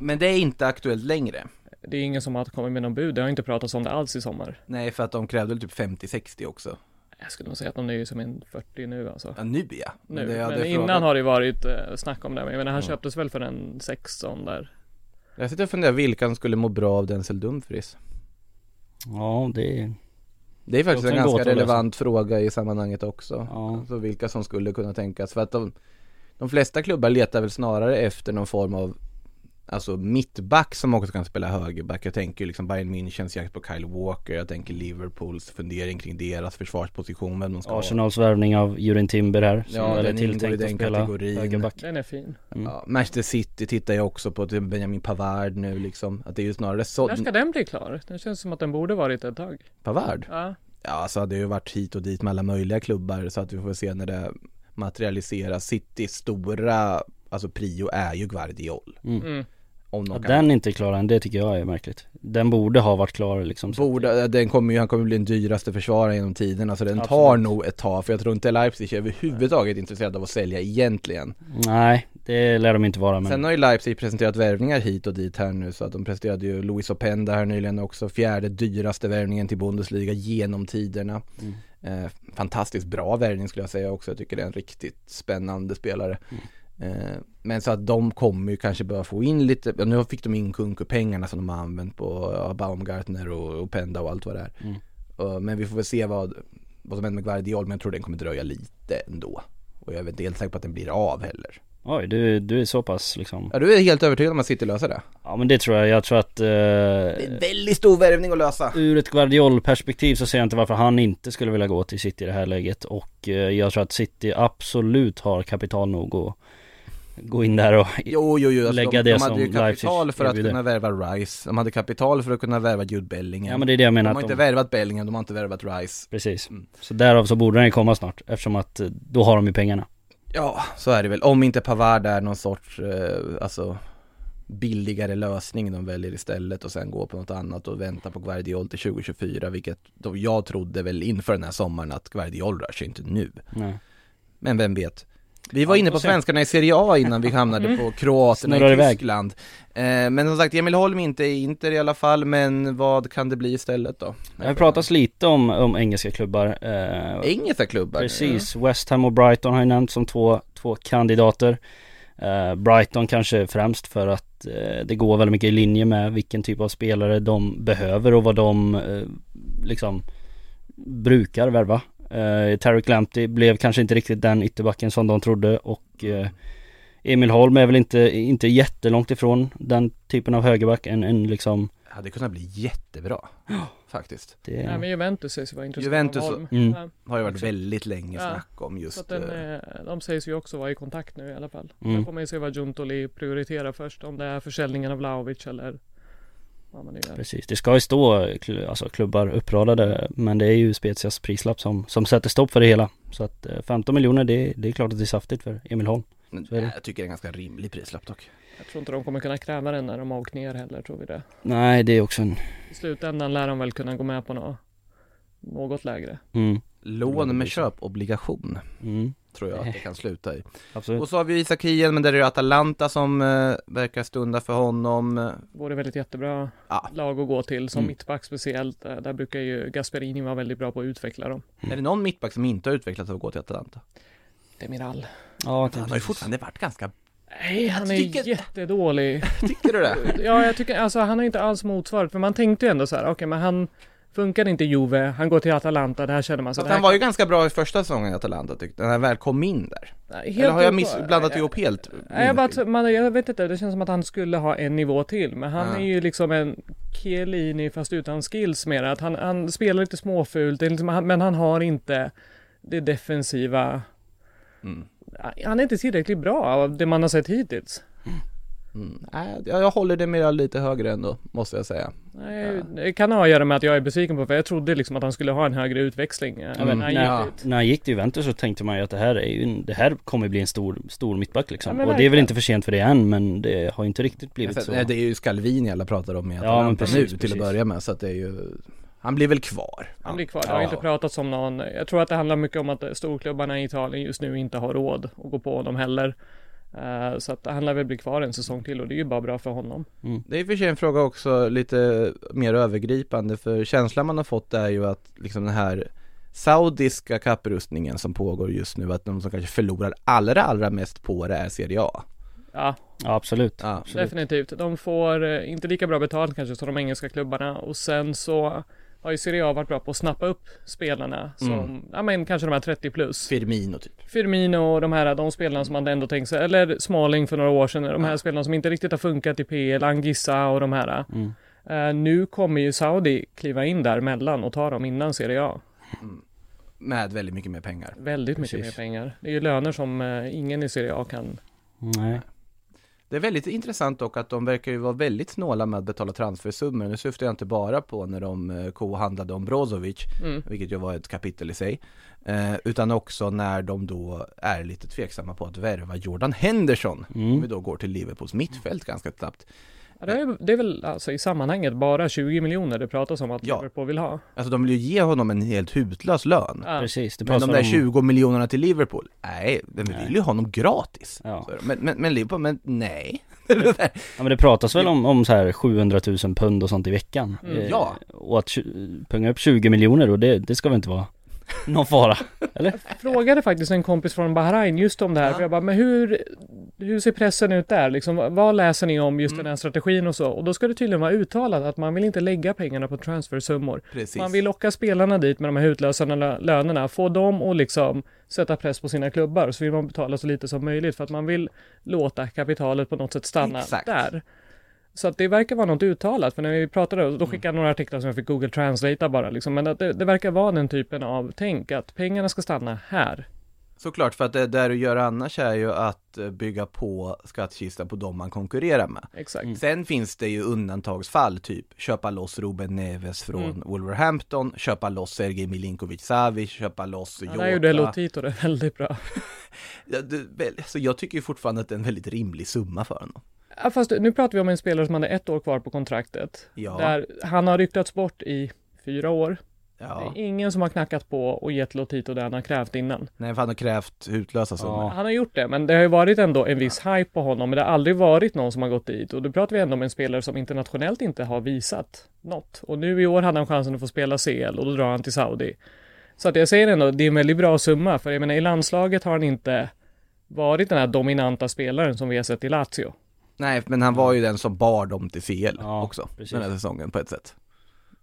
Men det är inte aktuellt längre. Det är ingen som har kommit med någon bud, det har inte pratats om det alls i sommar. Nej, för att de krävde typ 50-60 också. Jag skulle nog säga att de är ju som en 40 nu alltså. Ja, nu ja. Nu. det- men det innan frågan- har det varit eh, snack om det. Men jag menar, han Ja. köptes väl för en 16 där. Jag sitter och funderar vilka som skulle må bra av Denzel Dumfries. Ja, det är... Det är faktiskt också en en ganska relevant fråga i sammanhanget också. Ja. Alltså vilka som skulle kunna tänkas. För att de, de flesta klubbar letar väl snarare efter någon form av Alltså mittback som också kan spela högerback. Jag tänker liksom Bayern Münchens jakt på Kyle Walker. Jag tänker Liverpools fundering kring deras försvarsposition. Vem de ska ha. Arsenals värvning av Jurin Timber här. som Ja, är den tilltänkt den att spela kategorin. högerback. Den är fin. Mm. Ja, Manchester City tittar jag också på Benjamin Pavard nu liksom. Att det är ju snarare så. När ska den bli klar? Den känns som att den borde varit ett tag. Pavard? Ja. Ja, alltså det har ju varit hit och dit med alla möjliga klubbar så att vi får se när det materialiseras. Citys stora, alltså prio är ju Guardiol. Mm. Mm. Om kan. den inte är klar än, det tycker jag är märkligt. Den borde ha varit klar liksom. Borde, den kommer ju, han kommer bli den dyraste försvararen genom tiden, alltså den tar Absolut. nog ett tag för jag tror inte Leipzig är överhuvudtaget intresserad av att sälja egentligen. Nej, det lär de inte vara men... Sen har ju Leipzig presenterat värvningar hit och dit här nu så att de presenterade ju Luis Openda här nyligen också, fjärde dyraste värvningen till Bundesliga genom tiderna. Mm. Eh, fantastiskt bra värvning skulle jag säga också, jag tycker det är en riktigt spännande spelare. Eh, men så att de kommer ju kanske börja få in lite, nu fick de in Kunku-pengarna som de har använt på Baumgartner och Openda och allt vad det är. Mm. Eh, men vi får väl se vad, vad som händer med Guardiol, men jag tror den kommer dröja lite ändå. Och jag är inte helt säker på att den blir av heller. Oj, du, du är så pass liksom... Ja, du är helt övertygad om att City löser det? Ja men det tror jag, jag tror att... Eh, Det är en väldigt stor värvning att lösa. ur ett Guardiol-perspektiv så ser jag inte varför han inte skulle vilja gå till City i det här läget och eh, jag tror att City absolut har kapital nog att gå in där och Jo, jo, jo. Alltså, lägga de, det de som hade ju kapital för att kunna värva Rice. De hade kapital för att kunna värva Jude Bellingham. Ja men det är det jag de menar har att inte de, värvat Bellingham, de har inte värvat Rice. Precis. Mm. Så därav så borde den ju komma snart eftersom att eh, då har de ju pengarna. Ja, så är det väl. Om inte Pavard är någon sorts, eh, alltså billigare lösning de väljer istället och sen gå på något annat och vänta på Guardiol till 2024 vilket då jag trodde väl inför den här sommaren att Guardiol rör sig inte nu. Nej. Men vem vet? Vi var Ja, inne på svenskarna i Serie A innan vi hamnade på Kroaterna Snurrar i. Tyskland. Eh, men som sagt, Emil Holm inte i Inter i alla fall, men vad kan det bli istället då? Det har pratats lite om, om engelska klubbar. Eh, Engelska klubbar? Precis, West Ham och Brighton har ju nämnt som två, två kandidater. Eh, Brighton kanske främst för att det går väldigt mycket i linje med vilken typ av spelare de behöver och vad de liksom brukar värva. Eh, Tarek Lamptey blev kanske inte riktigt den ytterbacken som de trodde och eh, Emil Holm är väl inte, inte jättelångt ifrån den typen av högerback. En, en liksom Hade kunnat bli jättebra, faktiskt. det, Nej, men Juventus sägs ju vara intresserade Juventus- Holm. Mm. Ja, Har ju varit väldigt länge Ja. snack om Så just att den, eh, eh, de sägs ju också vara i kontakt nu i alla fall. Mm. Sen får man ju se vad Giuntoli prioriterar först. Om det är försäljningen av Vlahovic eller nu gör. Precis, det ska ju stå alltså, klubbar uppradade men det är ju Spezias prislapp som, som sätter stopp för det hela. Så att eh, 15 miljoner det, det är klart att det är saftigt för Emil Holm. det. jag tycker det är en ganska rimlig prislapp dock. Jag tror inte de kommer kunna kräva den när de har åkt ner heller, tror vi det. Nej det är också en, I slutändan lär de väl kunna gå med på något, något lägre. mm, Lån med köpobligation, mm, tror jag att det kan sluta i. absolut. Och så har vi Isak Hien, men där är det Atalanta som eh, verkar stunda för honom. Vore väldigt jättebra Ja. lag att gå till, som Mm. mittback speciellt. Eh, Där brukar ju Gasperini vara väldigt bra på att utveckla dem. Är det någon mittback som inte har utvecklats av att gå till Atalanta? Demiral. Ja, Han har ju fortfarande varit ganska, Nej, han är tycker- jättedålig. tycker du det? Ja, jag tycker, alltså han har inte alls motsvarat, för man tänkte ju ändå så här, okej men han funkar inte Juve, han går till Atalanta, där känner man så Fast det här han var ju ganska bra i första säsongen i Atalanta tyckte jag, när han väl kom in där. Helt Eller har jag miss, blandat ihop helt? Nej, jag, bara, man, jag vet inte, det känns som att han skulle ha en nivå till. Men han Ja. är ju liksom en Chiellini fast utan skills mer. Att han, han spelar lite småfult, det liksom, men han har inte det defensiva. Mm. Han är inte tillräckligt bra av det man har sett hittills. Mm. Nej, jag, jag håller det med lite högre ändå, måste jag säga. Nej, Det kan ha att göra med att jag är besviken på för jag trodde liksom att han skulle ha en högre utväxling. eh, Ja, men när han dit. när han gick till Juventus så tänkte man ju att det här är ju en, det här kommer bli en stor, stor mittback liksom. Ja, och det är väl inte för sent för det än men det har ju inte riktigt blivit Sen, så. nej, det är ju Scalvini alla pratar om i Ja, men precis, nu till precis. att börja med, så att det är ju Han blir väl kvar. Han blir kvar. Det har Ja. inte pratats om någon. Jag tror att det handlar mycket om att storklubbarna i Italien just nu inte har råd att gå på honom heller. Eh, Så att han lär väl bli kvar en säsong till och det är ju bara bra för honom. Det är i och för sig en fråga också lite mer övergripande för känslan man har fått är ju att liksom den här Saudiska kapprustningen som pågår just nu, att de som kanske förlorar allra allra mest på det är Serie A. Ja, Ja absolut. Ja. absolut. definitivt. De får eh, inte lika bra betalt kanske som de engelska klubbarna och sen så har ju Serie A varit bra på att snappa upp spelarna som, Mm. ja men kanske de här 30 plus. Firmino typ. Firmino och de här, de spelarna som man ändå tänkt sig, eller Smalling för några år sedan, de här spelarna som inte riktigt har funkat i PL, Angissa och de här. Mm. Eh, nu kommer ju Saudi kliva in där mellan och ta dem innan Serie A. Med väldigt mycket mer pengar. Väldigt mycket Precis. mer pengar. Det är ju löner som eh, ingen i Serie A kan. Nej. Det är väldigt intressant dock att de verkar ju vara väldigt snåla med att betala transfersummor. Nu syftar jag inte bara på när de eh, kohandlade om Brozovic, Mm. vilket ju var ett kapitel i sig. Eh, utan också när de då är lite tveksamma på att värva Jordan Henderson. Mm. Om vi då går till Liverpools mittfält ganska snabbt. Ja, det, är, det är väl alltså i sammanhanget bara 20 miljoner det pratas om att Ja. Liverpool vill ha. Alltså de vill ju ge honom en helt hutlös lön. Ja. Precis. Det Men de där om- 20 miljonerna till Liverpool, nej, de vill Nej. ju ha honom gratis. Ja. Men, men, men Liverpool, men nej. Ja men det pratas väl om, om så här 700 000 pund och sånt i veckan. Mm. Eh, Ja. Och att punga upp 20 miljoner och det, det ska väl inte vara någon fara? Eller? Jag frågade faktiskt en kompis från Bahrain just om det här. Ja. För jag bara, men hur, hur ser pressen ut där? Liksom, vad läser ni om just Mm. den här strategin och så? Och då ska det tydligen vara uttalat att man vill inte lägga pengarna på transfersummor. Precis. Man vill locka spelarna dit med de här utlösande lö- lönerna, få dem att liksom sätta press på sina klubbar, så vill man betala så lite som möjligt för att man vill låta kapitalet på något sätt stanna Exakt. där. Så att det verkar vara något uttalat, för när vi pratade, då skickade jag några artiklar som jag fick Google Translate bara liksom, men att det, det verkar vara den typen av tänk, att pengarna ska stanna här. Såklart, för att det där du gör annars är ju att eh, bygga på skattkistan på de man konkurrerar med. Exakt. Sen finns det ju undantagsfall, typ köpa loss Ruben Neves från Mm. Wolverhampton, köpa loss Sergej Milinkovic Savic, köpa loss Jota. där gjorde Lotito det väldigt bra. Ja, det, väl, så jag tycker ju fortfarande att det är en väldigt rimlig summa för honom. Ja, fast nu pratar vi om en spelare som hade ett år kvar på kontraktet. Ja. Där han har ryktats bort i fyra år. Ja. Det är ingen som har knackat på och gett Lotito det han har krävt innan. Nej för han har krävt utlösa summor. Han har gjort det, men det har ju varit ändå en viss hype på honom, men det har aldrig varit någon som har gått dit. Och då pratar vi ändå om en spelare som internationellt inte har visat något. Och nu i år hade han chansen att få spela CL och då drar han till Saudi. Så att jag säger ändå, det är en väldigt bra summa, för jag menar i landslaget har han inte varit den här dominanta spelaren som vi har sett i Lazio. Nej men han var ju den som bar dem till CL Ja, också, precis. den här säsongen på ett sätt.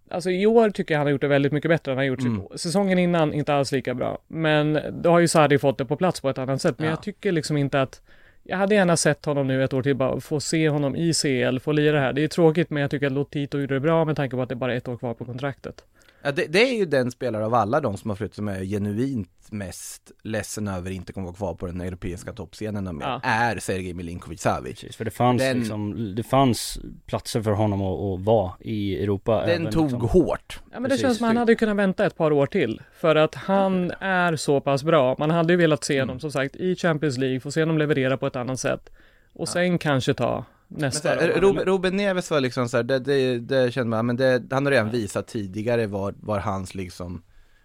Alltså i år tycker jag han har gjort det väldigt mycket bättre än han har gjort Mm. säsongen innan, inte alls lika bra. Men då har ju Sarri fått det på plats på ett annat sätt. Men Ja. jag tycker liksom inte att jag hade gärna sett honom nu ett år till bara få se honom i CL, få lira här. Det är tråkigt men jag tycker att Lotito gjorde det bra med tanke på att det bara är ett år kvar på kontraktet. Ja, det, det är ju den spelare av alla de som har flyttat som är genuint mest ledsen över inte kommer vara kvar på den europeiska toppscenen mer, Ja. är Sergej Milinkovic Savic. Precis, för det fanns Den- liksom, det fanns platser för honom att, att vara i Europa Den även tog liksom. hårt. Ja men det Precis, känns som att han hade kunnat vänta ett par år till. För att han är så pass bra. Man hade ju velat se Mm. honom som sagt i Champions League, få se honom leverera på ett annat sätt. Och sen kanske ta nästa. så här. Ruben, Ruben Neves var liksom så här, det, det, det kände man, men det, han har redan visat tidigare var, var hans liksom,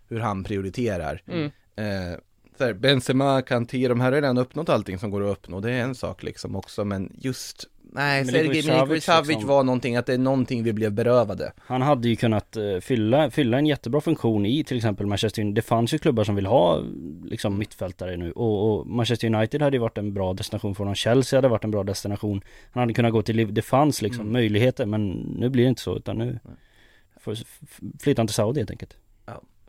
hur han prioriterar. Mm. Eh, så här, Benzema, Kanté, de här har redan uppnått allting som går att uppnå, det är en sak liksom också, men just Nej, Sergej Milinkovic liksom. var någonting, att det är någonting vi blev berövade. Han hade ju kunnat eh, fylla, fylla en jättebra funktion i till exempel Manchester United. Det fanns ju klubbar som vill ha liksom mittfältare nu och, och Manchester United hade ju varit en bra destination för honom. Chelsea hade varit en bra destination. Han hade kunnat gå till. Det fanns liksom Mm. möjligheter men nu blir det inte så utan nu får f- flyttar han till Saudi helt enkelt.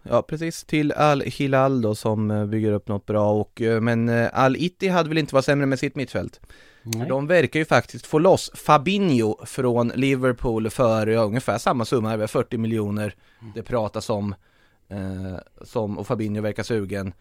Ja, precis, till Al-Hilal då som eh, bygger upp något bra och, eh, men Al-Itti hade väl inte varit sämre med sitt mittfält. Nej. De verkar ju faktiskt få loss Fabinho från Liverpool för ja, ungefär samma summa, över 40 miljoner det pratas om. Eh, som, och Fabinho verkar sugen.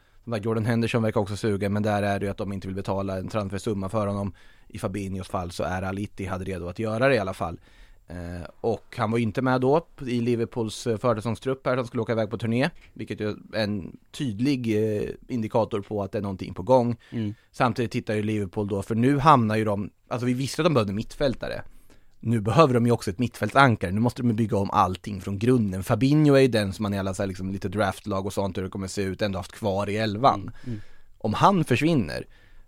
Jordan Henderson verkar också sugen, men där är det ju att de inte vill betala en transfersumma för honom. I Fabinhos fall så är Alitti hade redo att göra det i alla fall. Eh, och han var inte med då i Liverpools eh, försäsongstrupp här, de skulle åka iväg på turné. Vilket är en tydlig eh, indikator på att det är någonting på gång. Mm. Samtidigt tittar ju Liverpool då, för nu hamnar ju de, alltså vi visste att de behövde mittfältare. Nu behöver de ju också ett mittfältsankare, nu måste de bygga om allting från grunden. Fabinho är ju den som man i alla så här, liksom, lite draftlag och sånt hur det kommer se ut, ändå haft kvar i elvan. Mm. Om han försvinner,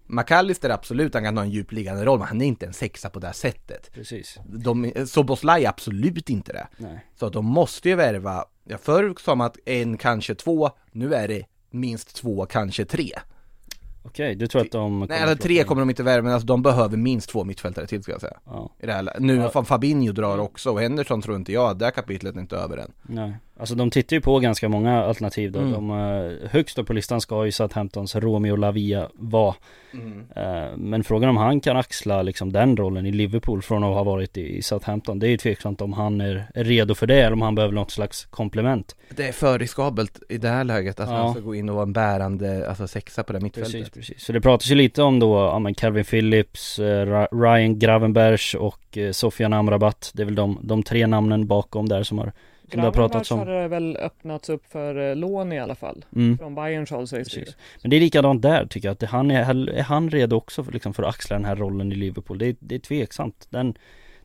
McAllister absolut, han kan ha en djupliggande roll, men han är inte en sexa på det här sättet. Precis. De, Soboslaj är absolut inte det. Nej. Så att de måste ju värva, ja förr sa man att en, kanske två, nu är det minst två, kanske tre. Okej, du tror att de Nej, eller tre kommer de inte värva, men alltså de behöver minst två mittfältare till ska jag säga. Ja. I det här, nu Ja. ja. Fabinho drar också, och Henderson tror inte jag, det här kapitlet är inte över än. Nej, alltså de tittar ju på ganska många alternativ då. Mm. De, eh, högst upp på listan ska ju Southamptons Romeo Lavia vara. Eh, men frågan om han kan axla liksom den rollen i Liverpool från att ha varit i Southampton. Det är ju tveksamt om han är, redo för det eller om han behöver något slags komplement. Det är för riskabelt i det här läget, att Ja. han ska gå in och vara en bärande, alltså sexa på det mittfältet. Precis, precis. Så det pratas ju lite om då, ja men Calvin Phillips, eh, Ryan Gravenberch och Sofian Amrabat. Det är väl de, de tre namnen bakom där som har, det har Gravenberch om. har väl öppnats upp för eh, lån i alla fall. Mm. Från Bayerns håll sägs det. Men det är likadant där tycker jag, att han är, är han redo också för, liksom, för att axla den här rollen i Liverpool? Det är, det är tveksamt. Den,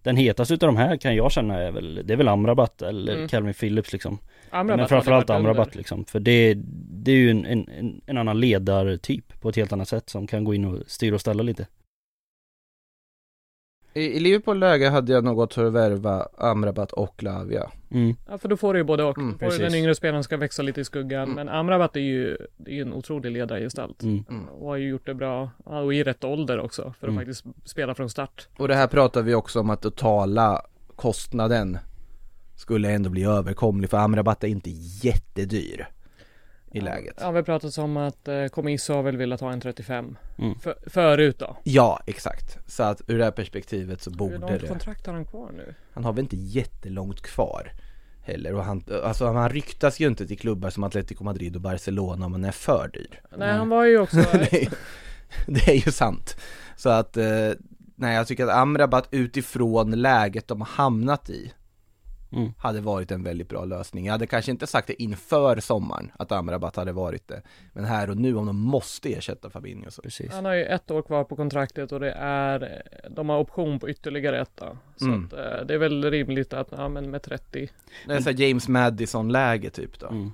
den hetaste utav de här kan jag känna är väl, det är väl Amrabat eller Mm. Calvin Phillips liksom. Amrabat Men framförallt Amrabat under. liksom. För det, det är ju en, en, en, en annan ledartyp på ett helt annat sätt som kan gå in och styra och ställa lite. I, I Liverpool läge hade jag gått för att värva Amrabat och Lavia. Mm. Ja för då får du ju både och. Mm, får den yngre spelaren ska växa lite i skuggan. Mm. Men Amrabat är ju, det är ju en otrolig ledargestalt. Mm. Mm. Och har ju gjort det bra. Och i rätt ålder också. För att Mm. faktiskt spela från start. Och det här pratar vi också om att totala kostnaden skulle ändå bli överkomlig, för Amrabat är inte jättedyr i läget. Ja vi pratat om att eh, har väl velat ha en 35. Mm. För, förut då. Ja, exakt. Så att ur det här perspektivet så Hur borde långt det. kontrakt har han kvar nu? Han har väl inte jättelångt kvar heller och han, alltså han ryktas ju inte till klubbar som Atletico Madrid och Barcelona om han är för dyr. Nej han var ju också det, är, det är ju sant. Så att, eh, nej jag tycker att Amrabat utifrån läget de har hamnat i Mm. hade varit en väldigt bra lösning. Jag hade kanske inte sagt det inför sommaren att Amrabat hade varit det. Men här och nu om de måste ersätta Fabinho så. Precis. Han har ju ett år kvar på kontraktet och det är, de har option på ytterligare ett. Så Mm. att, eh, det är väl rimligt att, ja men med 30. Det är så här James Madison-läge typ då. Mm.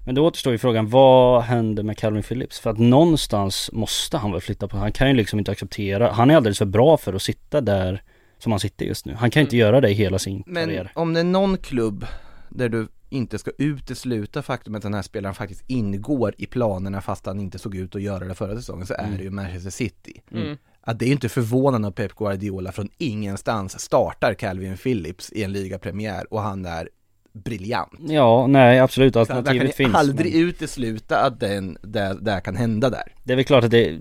Men då återstår ju frågan, vad händer med Calvin Phillips? För att någonstans måste han väl flytta på, han kan ju liksom inte acceptera, han är alldeles för bra för att sitta där som han sitter just nu. Han kan ju inte göra det i hela sin Men karriär. om det är någon klubb där du inte ska utesluta faktumet att den här spelaren faktiskt ingår i planerna fast han inte såg ut att göra det förra säsongen så är Mm. det ju Manchester City. Mm. Att det är ju inte förvånande att Pep Guardiola från ingenstans startar Calvin Phillips i en ligapremiär och han är briljant. Ja, nej absolut, Så där kan alternativet ni finns. aldrig men utesluta att den, det, det kan hända där. Det är väl klart att det,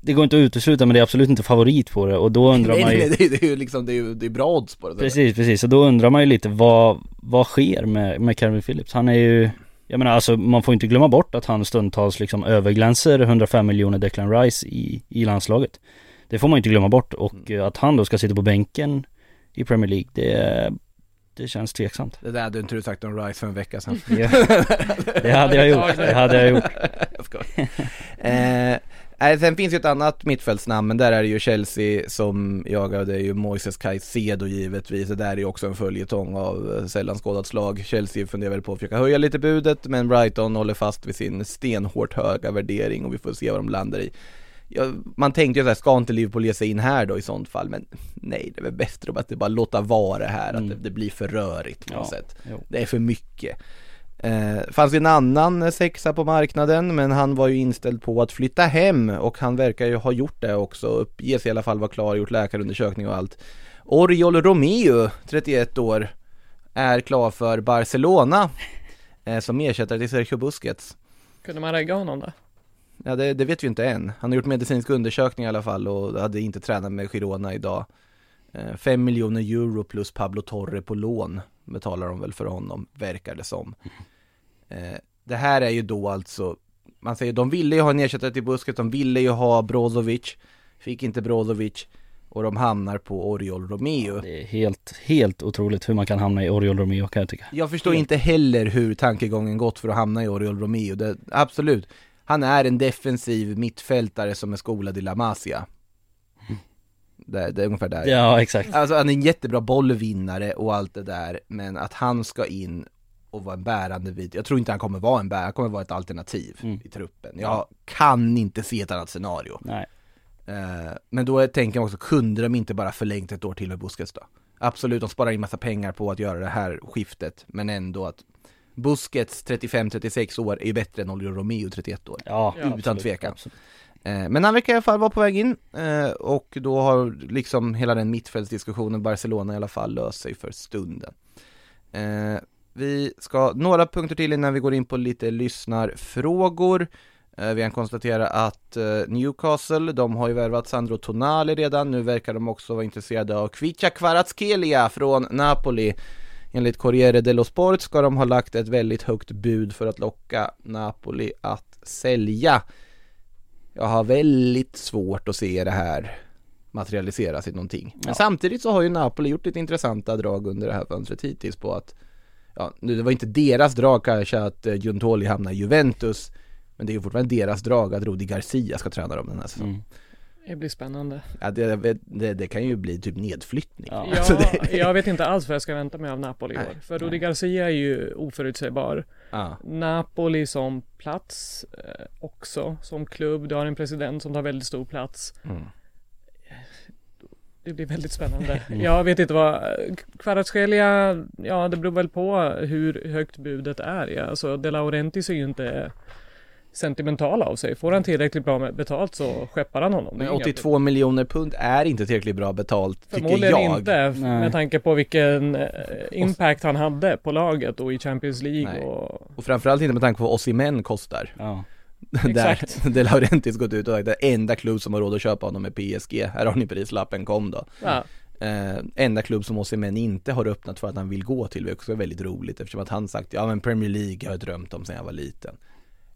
det går inte att utesluta men det är absolut inte favorit på det och då undrar Nej, man ju nej, det, är- det är ju liksom, det är ju det är bra odds på det. Precis, precis. Och då undrar man ju lite vad, vad sker med, med Calvin Phillips? Han är ju, jag menar alltså man får inte glömma bort att han stundtals liksom överglänser 105 miljoner Declan Rice i, i landslaget. Det får man inte glömma bort och eh, att han då ska sitta på bänken i Premier League, det, det känns tveksamt. Det där hade inte du sagt om Rice för en vecka sedan. Det hade jag gjort, det hade jag gjort. jag. Eh, nej, sen finns ju ett annat mittfältsnamn, men där är det ju Chelsea som jagar, det är ju Moises Caicedo givetvis. Det där är ju också en följetong av eh, sällan skådat slag. Chelsea funderar väl på att försöka höja lite budet, men Brighton håller fast vid sin stenhårt höga värdering och vi får se vad de landar i. Ja, man tänkte ju såhär, ska inte Liverpool ge sig in här då i sånt fall? Men nej, det är väl bättre att det bara låta vara här, att det, det blir för rörigt på något Ja, sätt. jo. Det är för mycket. Eh, fanns en annan sexa på marknaden men han var ju inställd på att flytta hem och han verkar ju ha gjort det också, uppges i alla fall vara klar, gjort läkarundersökning och allt. Oriol Romeo, 31 år, är klar för Barcelona eh, som ersättare till Sergio Busquets. Kunde man regga honom då? Ja det, det vet vi inte än. Han har gjort medicinsk undersökning i alla fall och hade inte tränat med Girona idag. 5 miljoner euro plus Pablo Torre på lån betalar de väl för honom, verkar det som. Eh, det här är ju då alltså, man säger de ville ju ha en ersättare till Busquets, de ville ju ha Brozovic, fick inte Brozovic och de hamnar på Oriol Romeo. Det är helt, helt otroligt hur man kan hamna i Oriol Romeo kan jag tycka. Jag förstår inte heller hur tankegången gått för att hamna i Oriol Romeo. Det, absolut, han är en defensiv mittfältare som är skolad i La Masia. Det, det är ungefär där. Ja, exakt. Alltså han är en jättebra bollvinnare och allt det där, men att han ska in och vara en bärande vid, jag tror inte han kommer vara en bärare, han kommer vara ett alternativ Mm. i truppen. Jag kan inte se ett annat scenario. Nej. Eh, men då tänker jag också, kunde de inte bara förlängt ett år till med Busquets då? Absolut, de sparar in massa pengar på att göra det här skiftet, men ändå att Busquets 35-36 år är ju bättre än Oliver Romeo 31 år. Ja, Utan absolut, tvekan. absolut. Eh, men han verkar i alla fall vara på väg in eh, och då har liksom hela den mittfältsdiskussionen Barcelona i alla fall löst sig för stunden. Eh, vi ska, några punkter till innan vi går in på lite lyssnarfrågor. Vi kan konstatera att Newcastle, de har ju värvat Sandro Tonali redan, nu verkar de också vara intresserade av Kvicha Kvaratskhelia från Napoli. Enligt Corriere dello Sport ska de ha lagt ett väldigt högt bud för att locka Napoli att sälja. Jag har väldigt svårt att se det här materialiseras i någonting. Men Ja. samtidigt så har ju Napoli gjort ett intressanta drag under det här fönstret hittills på att Ja, nu det var inte deras drag kanske att eh, Giuntoli hamnar i Juventus Men det är ju fortfarande deras drag att Rudi Garcia ska träna dem den här säsongen Mm. Det blir spännande. Ja, det, det, det kan ju bli typ nedflyttning Ja. Alltså, det- jag vet inte alls vad jag ska vänta mig av Napoli i år. För Rudi Garcia är ju oförutsägbar. Ja. Napoli som plats eh, också, som klubb. Du har en president som tar väldigt stor plats. Mm. Det blir väldigt spännande. Jag vet inte vad, Kvaratskhelia, ja det beror väl på hur högt budet är. Ja. Alltså De Laurentiis är ju inte sentimental av sig. Får han tillräckligt bra betalt så skeppar han honom. Men inga 82 miljoner pund är inte tillräckligt bra betalt tycker Förmodligen jag inte Nej. med tanke på vilken eh, impact han hade på laget och i Champions League Nej. och Och framförallt inte med tanke på vad Osimhen kostar Ja. Där Exakt. De Laurentiis gått ut och sagt att enda klubb som har råd att köpa honom är PSG Här har ni prislappen, kom då ja, Eh, enda klubb som Osimhen inte har öppnat för att han vill gå till, vilket också är väldigt roligt eftersom att han sagt ja men Premier League har jag drömt om sedan jag var liten.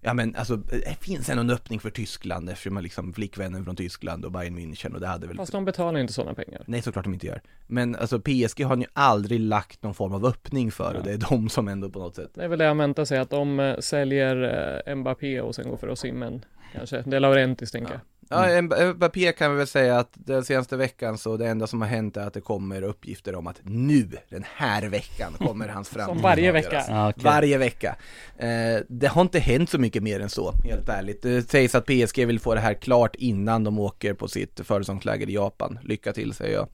Ja men alltså, det finns ändå en öppning för Tyskland eftersom man liksom flickvännen från Tyskland och Bayern München och det hade väl Fast de betalar inte sådana pengar. Nej såklart de inte gör Men alltså PSG har ju aldrig lagt någon form av öppning för och det är de som ändå på något sätt Det är väl det jag väntar sig att de eh, säljer eh, Mbappé och sen går för Osimhen kanske. Det är Laurentis tänker jag. Ja, Mb- Mbappé kan vi väl säga att den senaste veckan så det enda som har hänt är att det kommer uppgifter om att nu, den här veckan, kommer hans framtid Som varje vecka. Ja, okej. Varje vecka. Eh, det har inte hänt så mycket mer än så, helt ärligt. Det sägs att PSG vill få det här klart innan de åker på sitt försäsongsläger i Japan. Lycka till säger jag.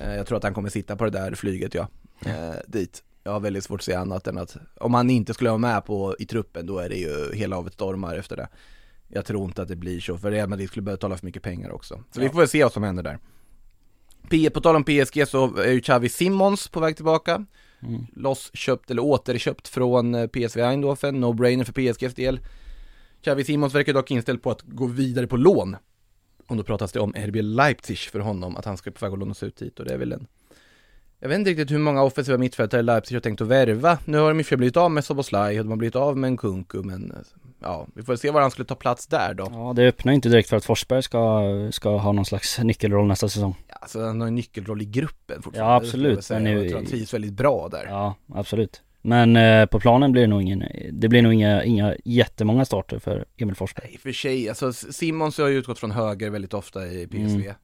Eh, jag tror att han kommer sitta på det där flyget ja, eh, dit. Jag har väldigt svårt att se annat än att om han inte skulle vara med på i truppen då är det ju hela havet stormar efter det. Jag tror inte att det blir så, för Real Madrid skulle börja betala för mycket pengar också. Så vi får väl se vad som händer där. P- På tal om PSG så är ju Xavi Simons på väg tillbaka. Mm. Lossköpt eller återköpt från eh, PSV Eindhoven, no-brainer för PSGs del. Xavi Simons verkar dock inställd på att gå vidare på lån. Och då pratas det om RB Leipzig för honom, att han ska på väg att lånas ut hit och det är väl en jag vet inte riktigt hur många offensiva mittfältare Leipzig har tänkt att värva. Nu har de i och för sig blivit av med Soboslaj och de har blivit av med en Kunku men ja, vi får se var han skulle ta plats där då. Ja, det öppnar inte direkt för att Forsberg ska, ska ha någon slags nyckelroll nästa säsong. Alltså han har en nyckelroll i gruppen fortfarande. Ja, absolut, men nu- Jag tror han trivs väldigt bra där. Ja, absolut. Men eh, på planen blir det nog ingen, det blir nog inga, inga jättemånga starter för Emil Forsberg. Och för sig, alltså Simons har ju utgått från höger väldigt ofta i PSV. Mm.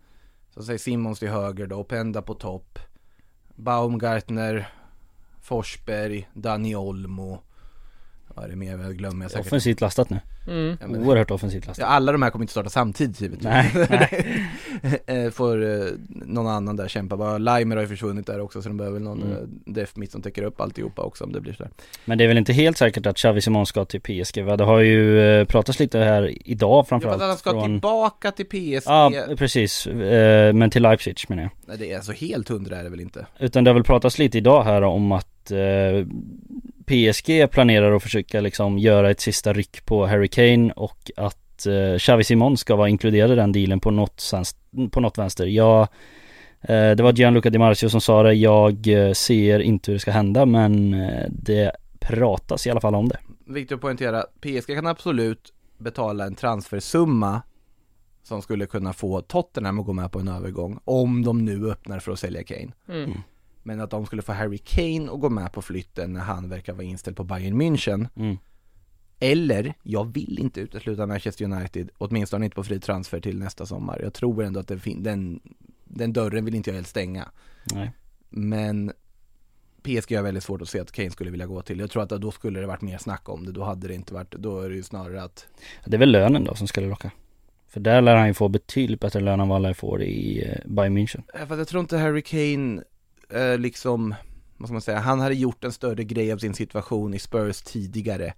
Så säg Simons till höger då, Openda på topp. Baumgartner, Forsberg, Dani Olmo. Är det mer jag glömmer jag säkert? Offensivt lastat nu. Mm. Ja, men- Oerhört offensivt lastat. Ja, alla de här kommer inte starta samtidigt givetvis. Nej, nej. Eh, Får eh, någon annan där kämpa bara. Limer har ju försvunnit där också så de behöver väl någon Mm. mm. def mitt som täcker upp alltihopa också om det blir sådär. Men det är väl inte helt säkert att Xavi Simons ska till PSG va? Det har ju eh, pratats lite här idag Jag framförallt fattar att han ska från... tillbaka till PSG. Ja, precis. Eh, men till Leipzig menar jag. Nej det är så helt hundra är det väl inte? Utan det har väl pratats lite idag här om att eh, PSG planerar att försöka liksom göra ett sista ryck på Harry Kane och att eh, Xavi Simons ska vara inkluderad i den dealen på något, sens- på något vänster. Jag, eh, det var Gianluca Di Marzio som sa det, jag eh, ser inte hur det ska hända men eh, det pratas i alla fall om det. Viktigt att poängtera, PSG kan absolut betala en transfersumma som skulle kunna få Tottenham att gå med på en övergång om de nu öppnar för att sälja Kane. Mm. Men att de skulle få Harry Kane att gå med på flytten när han verkar vara inställd på Bayern München. Mm. Eller, jag vill inte utesluta Manchester United, åtminstone inte på fri transfer till nästa sommar. Jag tror ändå att det fin- den, den dörren vill inte jag helt stänga. Nej. Men PSG har väldigt svårt att se att Kane skulle vilja gå till. Jag tror att då skulle det varit mer snack om det. Då hade det inte varit, då är det ju snarare att Det är väl lönen då som skulle locka. För där lär han ju få betydligt bättre lön än vad han lär få i eh, Bayern München. För jag tror inte Harry Kane, eh, liksom, vad ska man säga, han hade gjort en större grej av sin situation i Spurs tidigare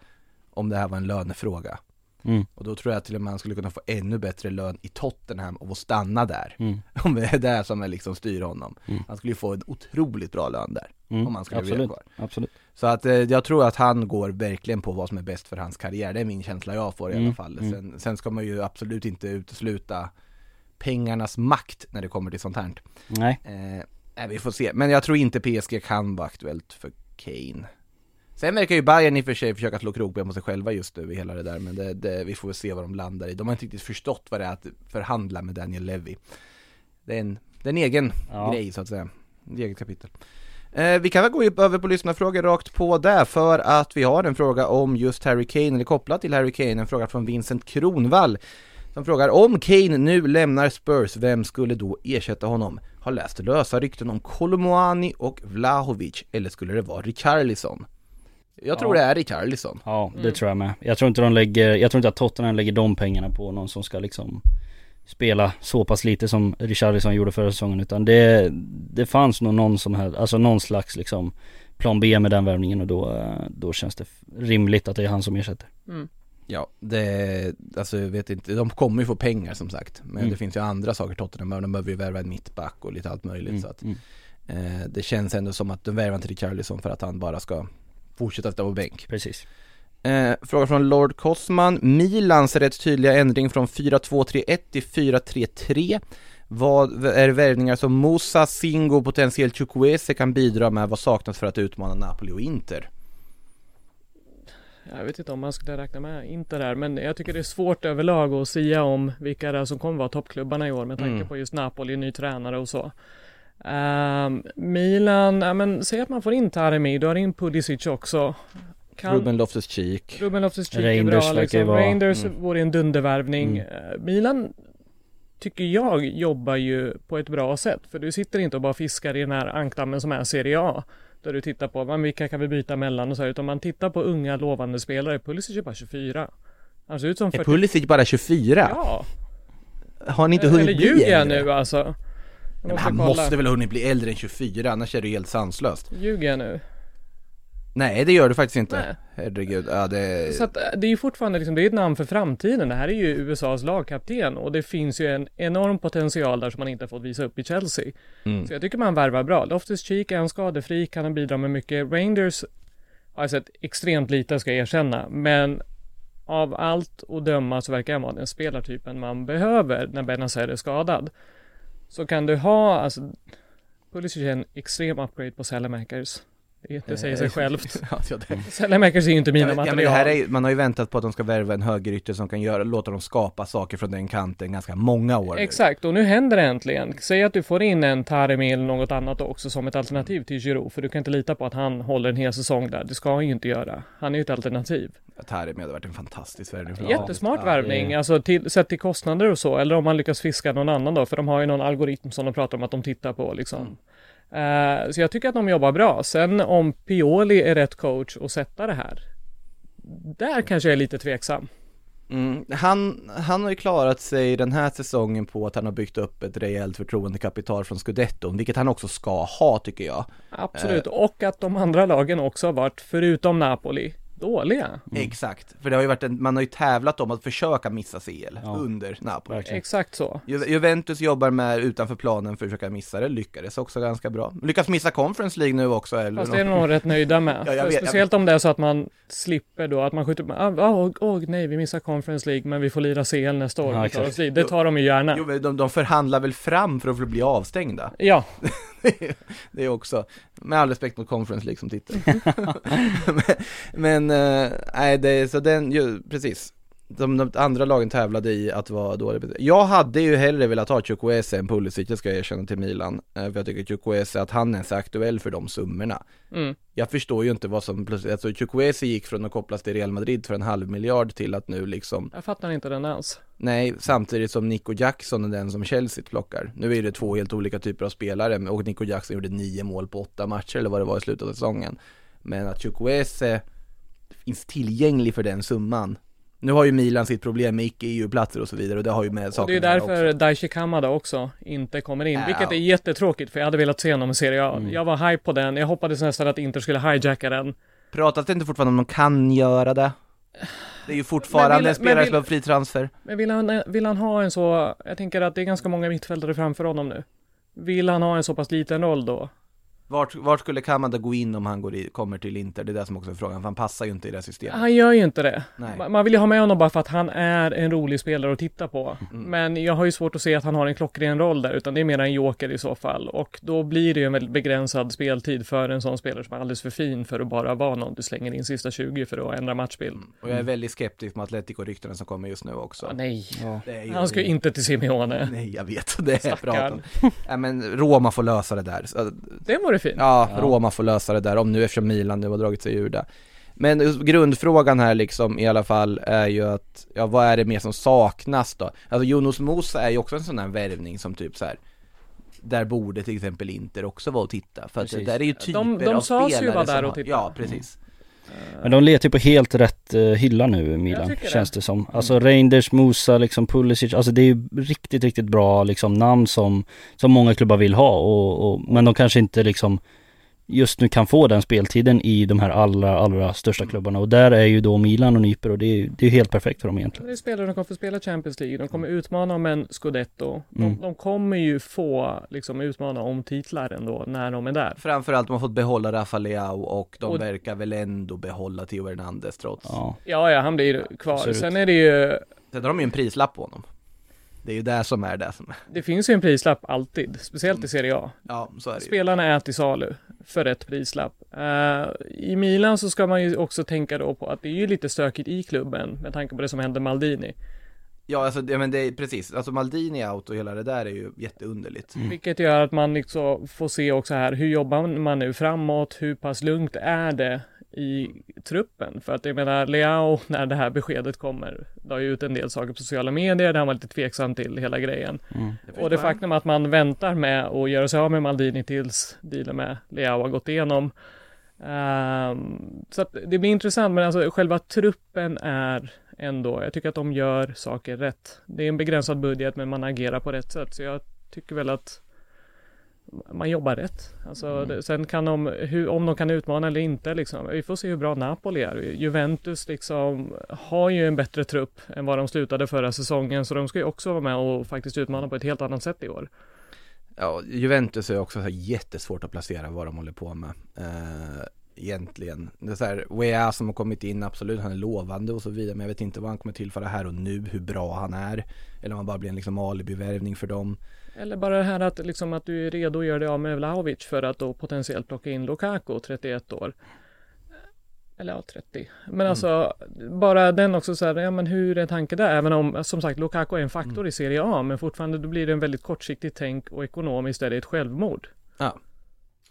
om det här var en lönefråga. Mm. Och då tror jag till och med han skulle kunna få ännu bättre lön i Tottenham och få stanna där. Mm. Om det är det som är liksom styr honom. Mm. Han skulle ju få en otroligt bra lön där. Mm. Om han skulle vilja Absolut, kvar. absolut. Så att eh, jag tror att han går verkligen på vad som är bäst för hans karriär. Det är min känsla jag får i Mm, alla fall. mm. Sen, sen ska man ju absolut inte utesluta pengarnas makt när det kommer till sånt här. Nej. Eh, nej, vi får se. Men jag tror inte PSG kan vara aktuellt för Kane. Sen verkar ju Bayern i och för sig försöka slå krokben på sig själva just nu i hela det där, men det, det, vi får väl se vad de landar i. De har inte riktigt förstått vad det är att förhandla med Daniel Levy. Det är en, det är en egen Ja. grej så att säga. Ett eget kapitel. Eh, vi kan väl gå över på lyssnarfrågor rakt på där för att vi har en fråga om just Harry Kane, eller kopplat till Harry Kane, en fråga från Vincent Kronvall som frågar om Kane nu lämnar Spurs, vem skulle då ersätta honom? Har läst lösa rykten om Kolomoani och Vlahovic, eller skulle det vara Richarlison? Jag tror Ja. det är Richarlison. Ja, det Mm. tror jag med. Jag tror inte de lägger, jag tror inte att Tottenham lägger de pengarna på någon som ska liksom spela så pass lite som Richarlison gjorde förra säsongen utan det, det fanns nog någon som hade, alltså någon slags liksom plan B med den värvningen och då, då känns det rimligt att det är han som ersätter. Mm. Ja, det, alltså jag vet inte, de kommer ju få pengar som sagt. Men Mm. det finns ju andra saker Tottenham behöver, de behöver ju värva en mittback och lite allt möjligt så att mm. eh, Det känns ändå som att de värvar inte Richarlison för att han bara ska fortsätta stå på bänk. Precis. Eh, fråga från Lord Kosman. Milans rätt tydliga ändring från 4-2-3-1 till 4-3-3. Vad är värvningar som Musa, Singo och potentiellt Chukwueze kan bidra med? Vad saknas för att utmana Napoli och Inter? Jag vet inte om man skulle räkna med Inter där, men jag tycker det är svårt överlag att säga om vilka det är som kommer vara toppklubbarna i år med tanke Mm. på just Napoli, ny tränare och så. Ehm, Milan, ja men säg att man får in Taremi, du har in Pulisic också. Kan, Ruben Loftus-Cheek. Ruben Loftus-Cheek är bra liksom. vara- Reinders mm. vore en dundervärvning. Mm. Eh, Milan tycker jag jobbar ju på ett bra sätt. För du sitter inte och bara fiskar i den här ankdammen som är Serie A. Där du tittar på, men vilka kan vi byta mellan och så här, utan man tittar på unga lovande spelare. Pulisic är bara 24. Han ser ut som Är 40. Pulisic bara 24? Ja, Har han inte hunnit eller bli ljuger jag äldre? nu alltså? Jag Men måste han kolla. måste väl ha hunnit bli äldre än 24, annars är det ju helt sanslöst. Ljuger jag nu? Nej, det gör du faktiskt inte. Nej. Herregud, ja det... Så att det är ju fortfarande liksom, det är ett namn för framtiden. Det här är ju USAs lagkapten och det finns ju en enorm potential där som man inte har fått visa upp i Chelsea. Mm. Så jag tycker man värvar bra. Loftus Cheek är en skadefri, kan han bidra med mycket. Rangers har jag sett extremt lite ska jag erkänna, men av allt att döma så verkar han vara den spelartypen man behöver när Benazer är skadad. Så kan du ha, alltså, Pulisic är en extrem upgrade på Salamakers. Det, det säger sig självt. ja, ja. Salamakers är ju inte mina ja, ja, material. det här är, man har ju väntat på att de ska värva en högerytter som kan göra, låta dem skapa saker från den kanten ganska många år. Exakt, och nu händer det äntligen. Säg att du får in en Taremi eller något annat också som ett alternativ till Giroud, för du kan inte lita på att han håller en hel säsong där. Det ska han ju inte göra. Han är ju ett alternativ. Taremi hade varit en fantastisk värvning Jättesmart Ja, värvning, alltså till, sett till kostnader och så, eller om man lyckas fiska någon annan då, för de har ju någon algoritm som de pratar om att de tittar på liksom. Eh, så jag tycker att de jobbar bra. Sen om Pioli är rätt coach att sätta det här, där kanske jag är lite tveksam. Mm. Han, han har ju klarat sig den här säsongen på att han har byggt upp ett rejält förtroendekapital från Scudetton, vilket han också ska ha tycker jag. Absolut, och att de andra lagen också har varit, förutom Napoli, dåliga. Exakt, för det har ju varit en, man har ju tävlat om att försöka missa CL Ja. under Napoli. Verkligen. Exakt så. Ju- Juventus jobbar med utanför planen för att försöka missa det, lyckades också ganska bra. Lyckas missa Conference League nu också eller? Fast det är nog rätt nöjda med. Ja, vet, jag Speciellt om det är så att man slipper då, att man skjuter med, ah, åh, åh, nej, vi missar Conference League, men vi får lira CL nästa år. Ja. Det tar de ju gärna. Jo, de, de förhandlar väl fram för att få bli avstängda? Ja, det är också, med all respekt mot Conference League som titel. men, men eh, nej, det är så den, ju, precis. De, de andra lagen tävlade i att vara dåliga. Jag hade ju hellre velat ha Chukwueze än Pulisic, det ska jag erkänna till Milan. Eh, För jag tycker Chukwueze, att han är så aktuell för de summorna. mm. Jag förstår ju inte vad som plötsligt, alltså Chukwueze gick från att kopplas till Real Madrid för en halv miljard till att nu liksom jag fattar inte den alls. Nej, samtidigt som Nico Jackson är den som Chelsea plockar. Nu är det två helt olika typer av spelare och Nico Jackson gjorde nio mål på åtta matcher eller vad det var i slutet av säsongen. Men att Chukwueze finns tillgänglig för den summan. Nu har ju Milan sitt problem med icke-EU-platser och så vidare och det har ju med saker det är därför. Daichi Kamada också inte kommer in, Ja. vilket är jättetråkigt för jag hade velat se honom i Serie A. Jag var hype på den, jag hoppades nästan att Inter skulle hijacka den. Pratas det inte fortfarande om de kan göra det? Det är ju fortfarande vill- en spelare som har fri transfer. Men vill han, vill han ha en så, jag tänker att det är ganska många mittfältare framför honom nu. Vill han ha en så pass liten roll då? Vart, vart skulle Kamada gå in om han går i, kommer till Inter? Det är det som också är frågan, för han passar ju inte i det systemet. Han gör ju inte det. Nej. Ma- Man vill ju ha med honom bara för att han är en rolig spelare att titta på. Mm. Men jag har ju svårt att se att han har en klockren roll där, utan det är mer en joker i så fall. Och då blir det ju en väldigt begränsad speltid för en sån spelare som är alldeles för fin för att bara vara någon du slänger in sista 20 för att ändra matchbild. Och jag är väldigt skeptisk med Atletico-ryktena som kommer just nu också. Ja, nej, ju- han ska ju inte till Simeone. Nej, jag vet, det är Stackarn. praten. Nej men Roma får lösa det där. Så, Det vore fint. Ja, Roma får lösa det där, om nu eftersom Milan nu har dragit sig ur det. Men grundfrågan här liksom i alla fall är ju att, ja vad är det mer som saknas då? Alltså Jonas Musa är ju också en sån här värvning som typ så här. Där borde till exempel Inter också vara och titta, för att det där är ju typer De- de av sa sig ju spelare vara som där och titta. Ja, precis. Men de letar ju på helt rätt eh, hylla nu Milan, tycker det. känns det som. Alltså Reinders, Musa, liksom Pulisic, alltså det är ju riktigt, riktigt bra liksom namn som, som många klubbar vill ha och, och, men de kanske inte liksom just nu kan få den speltiden i de här allra, allra största klubbarna och där är ju då Milan och nyper och det är ju det är helt perfekt för dem egentligen. Det är spelare som kommer få spela Champions League, de kommer utmana om en scudetto. De, Mm. de kommer ju få liksom utmana om titlar ändå när de är där. Framförallt de har fått behålla Rafa Leao och de Och- verkar väl ändå behålla Theo Hernandez trots. Ja. Ja, ja, han blir kvar. Absolut. Sen är det ju, Sen har de ju en prislapp på honom. Det är ju det som är det som är. Det finns ju en prislapp alltid, speciellt i Serie A. Ja, så är det ju. Spelarna är till salu för rätt prislapp. Eh, I Milan så ska man ju också tänka då på att det är ju lite stökigt i klubben med tanke på det som hände Maldini. Ja, alltså, det, men det är precis, alltså Maldini out och hela det där är ju jätteunderligt. Vilket gör att man liksom får se också här, hur jobbar man nu framåt? Hur pass lugnt är det i truppen? För att jag menar, Leao, när det här beskedet kommer, la ju ut en del saker på sociala medier där han var lite tveksam till hela grejen. Mm. Och det faktum att man väntar med att göra sig av med Maldini tills dealen med Leao har gått igenom. Ehm, så att det blir intressant, men alltså själva truppen är ändå, jag tycker att de gör saker rätt. Det är en begränsad budget, men man agerar på rätt sätt. Så jag tycker väl att man jobbar rätt. Alltså, det, sen kan de, hur, om de kan utmana eller inte liksom. Vi får se hur bra Napoli är. Juventus liksom har ju en bättre trupp än vad de slutade förra säsongen. Så de ska ju också vara med och faktiskt utmana på ett helt annat sätt i år. Ja, Juventus är också jättesvårt att placera vad de håller på med. Eh, egentligen. Det är så här, Wea som har kommit in, absolut, han är lovande och så vidare. Men jag vet inte vad han kommer tillföra här och nu, hur bra han är. Eller om han bara blir en liksom alibi-värvning för dem. Eller bara det här att, liksom, att du är redo att göra dig av med Vlahovic för att då potentiellt plocka in Lukaku, 31 år. Eller ja, 30. Men alltså, bara den också så här, ja men hur är tanken där? Även om, som sagt, Lukaku är en faktor i Serie A, men fortfarande då blir det en väldigt kortsiktigt tänk och ekonomiskt är det ett självmord. Ja,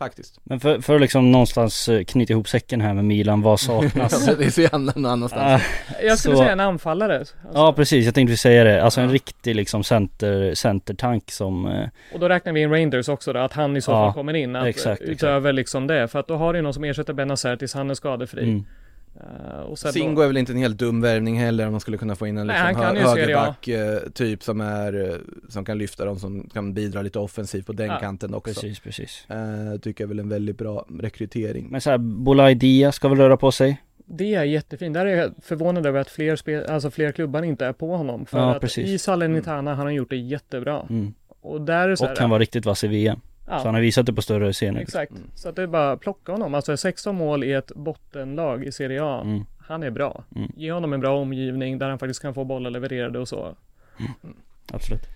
faktiskt. Men för, för att liksom någonstans eh, knyta ihop säcken här med Milan, vad saknas? det är så gärna någon annanstans. Ah, Jag skulle Så- säga en anfallare. Alltså, ja precis, jag tänkte säga det. Alltså en riktig liksom center, centertank som eh, Och då räknar vi in Rangers också då, att han i så Ja, fall kommer in. Att, exakt, utöver liksom det, för att då har du någon som ersätter Benazer tills han är skadefri. mm, Eh, och sen Singo då, är väl inte en helt dum värvning heller om man skulle kunna få in en Nej, liksom kan hö- högerback eh, typ som är, eh, som kan lyfta dem, som kan bidra lite offensivt på den Ja, kanten också. precis, precis. Eh, tycker jag väl en väldigt bra rekrytering. Men så här, Bolai Dia ska väl röra på sig? det är jättefint. Där är jag förvånad över att fler, spel, alltså fler klubbar inte är på honom. För Ja, att precis. i Salernitana har han gjort det jättebra. Mm. Och där är så här, Och kan vara riktigt vass i VM. Ja, Så han har visat det på större scener. Exakt. Mm. Så att det är bara att plocka honom. Alltså 16 mål i ett bottenlag i Serie A. Mm. Han är bra. Mm. Ge honom en bra omgivning där han faktiskt kan få bollar levererade och så. Absolut.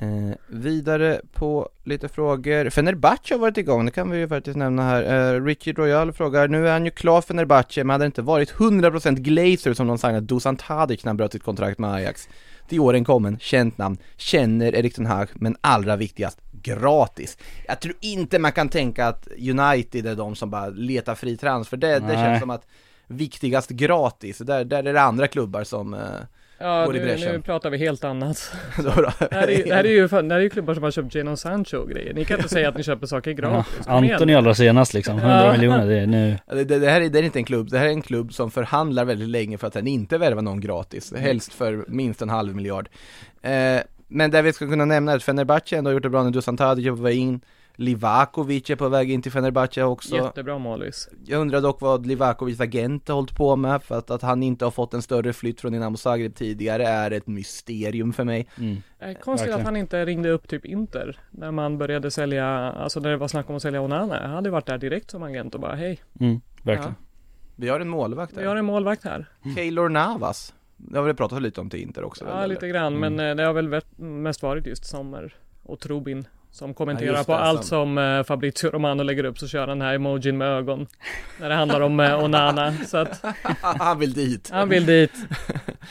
Eh, vidare på lite frågor. Fenerbahce har varit igång, det kan vi ju faktiskt nämna här. Eh, Richard Royal frågar, nu är han ju klar Fenerbahce, men hade det inte varit 100% Glazer som de signade Dusan Tadic när han bröt sitt kontrakt med Ajax? Till åren kommen, känt namn, känner Erik Ten Hag, men allra viktigast, gratis. Jag tror inte man kan tänka att United är de som bara letar fri transfer, det, det känns som att viktigast gratis, där, där är det andra klubbar som eh, Ja, Går i nu, bräschen. nu pratar vi helt annat. då då. Det här är, det här är ju det här är ju klubbar som har köpt Jadon Sancho och grejer. Ni kan inte säga att ni köper saker Ja, gratis. Kom igen. Anton är allra senast liksom, 100 Ja. miljoner, det är nu Ja, Det, det, här är, det är inte en klubb, det här är en klubb som förhandlar väldigt länge för att sen inte värva någon gratis, helst för minst en halv miljard. Eh, men det vi ska kunna nämna är att Fenerbahce ändå har gjort det bra nu, Dusan Tadic är på väg in, Livakovic är på väg in till Fenerbahce också. Jättebra målis. Jag undrar dock vad Livakovics agent har hållit på med, för att, att han inte har fått en större flytt från Dinamo Zagreb tidigare är ett mysterium för mig. mm. Eh, Konstigt Verkligen. att han inte ringde upp typ Inter när man började sälja, alltså när det var snack om att sälja Onana. Jag hade varit där direkt som agent och bara hej, Mm, verkligen. Vi har en målvakt vi har en målvakt här. Keylor Navas. Det har vi pratat lite om till Inter också. Ja, väl, lite eller? grann, Mm. men eh, det har väl mest varit just Sommer och Trubin som kommenterar just på allt som- eh, Fabrizio Romano lägger upp så kör han den här emojin med ögon när det handlar om eh, Onana. Så att han vill dit. han vill dit.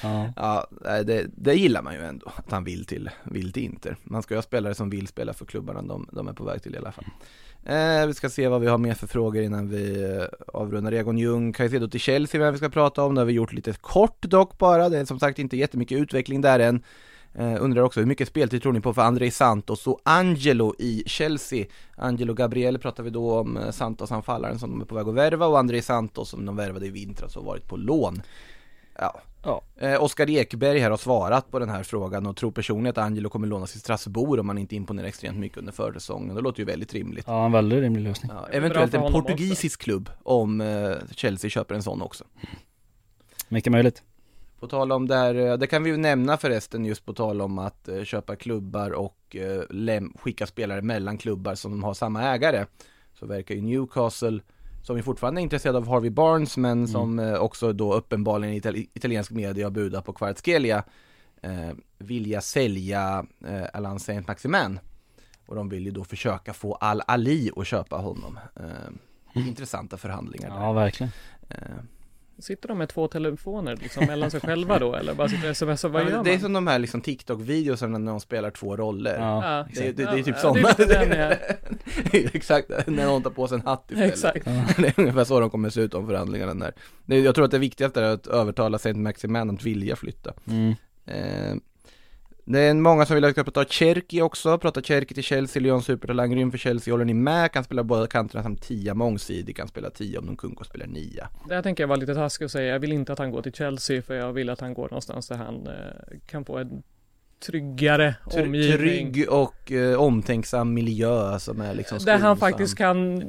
Ja. Ja, det, det gillar man ju ändå, att han vill till, vill till Inter. Man ska ju ha spelare som vill spela för klubbarna de, de är på väg till i alla fall. Eh, vi ska se vad vi har mer för frågor innan vi eh, avrundar. Egon Ljung, Caicedo till Chelsea, vem vi ska prata om. Det har vi gjort lite kort dock bara. Det är som sagt inte jättemycket utveckling där än. Eh, undrar också hur mycket speltid tror ni på för André Santos och Angelo i Chelsea? Angelo Gabriel pratar vi då om eh, Santos-anfallaren som de är på väg att värva och André Santos som de värvade i vintras och varit på lån. Ja, Ja. Eh, Oskar Ekberg här har svarat på den här frågan och tror personligen att Angelo kommer lånas i Strasbourg om han inte imponerar extremt mycket under försäsongen. Det låter ju väldigt rimligt. ja, en väldigt rimlig lösning. Ja, eventuellt en portugisisk klubb om eh, Chelsea köper en sån också. Mycket möjligt. På tal om där, eh, det kan vi ju nämna förresten just på tal om att eh, köpa klubbar och eh, skicka spelare mellan klubbar som har samma ägare. Så verkar ju Newcastle, som ju fortfarande är intresserad av Harvey Barnes men som eh, också då uppenbarligen i itali- italiensk media har budat på Kvaratskhelia. Eh, vilja sälja eh, Alain Saint-Maximin. Och de vill ju då försöka få Al-Ali att köpa honom. Eh, intressanta förhandlingar där. Ja, verkligen. Eh, Sitter de med två telefoner liksom mellan sig själva då eller bara sitter och smsar? Vad ja, gör men det är man? som de här liksom TikTok-videosarna när de spelar två roller. Ja, Det, det, det är typ Ja, sådana. det är lite den, ja. Exakt, när någon tar på sig en hatt istället. Exakt. Det är ungefär så de kommer se ut om förhandlingarna. Det- Jag tror att det viktigaste är att övertala Saint Maximin att vilja flytta. Mm. Eh, det är många som vill att jag ska prata Cherki också, prata Cherki till Chelsea, Lyon supertalang, grym för Chelsea, håller ni med? Kan spela båda kanterna samt tia mångsidig, kan spela tia om Nkunku spelar nia. Där tänker jag vara lite taskig och säga jag vill inte att han går till Chelsea för jag vill att han går någonstans där han eh, kan få en tryggare Tr- omgivning. Trygg och eh, omtänksam miljö som är liksom Där han faktiskt kan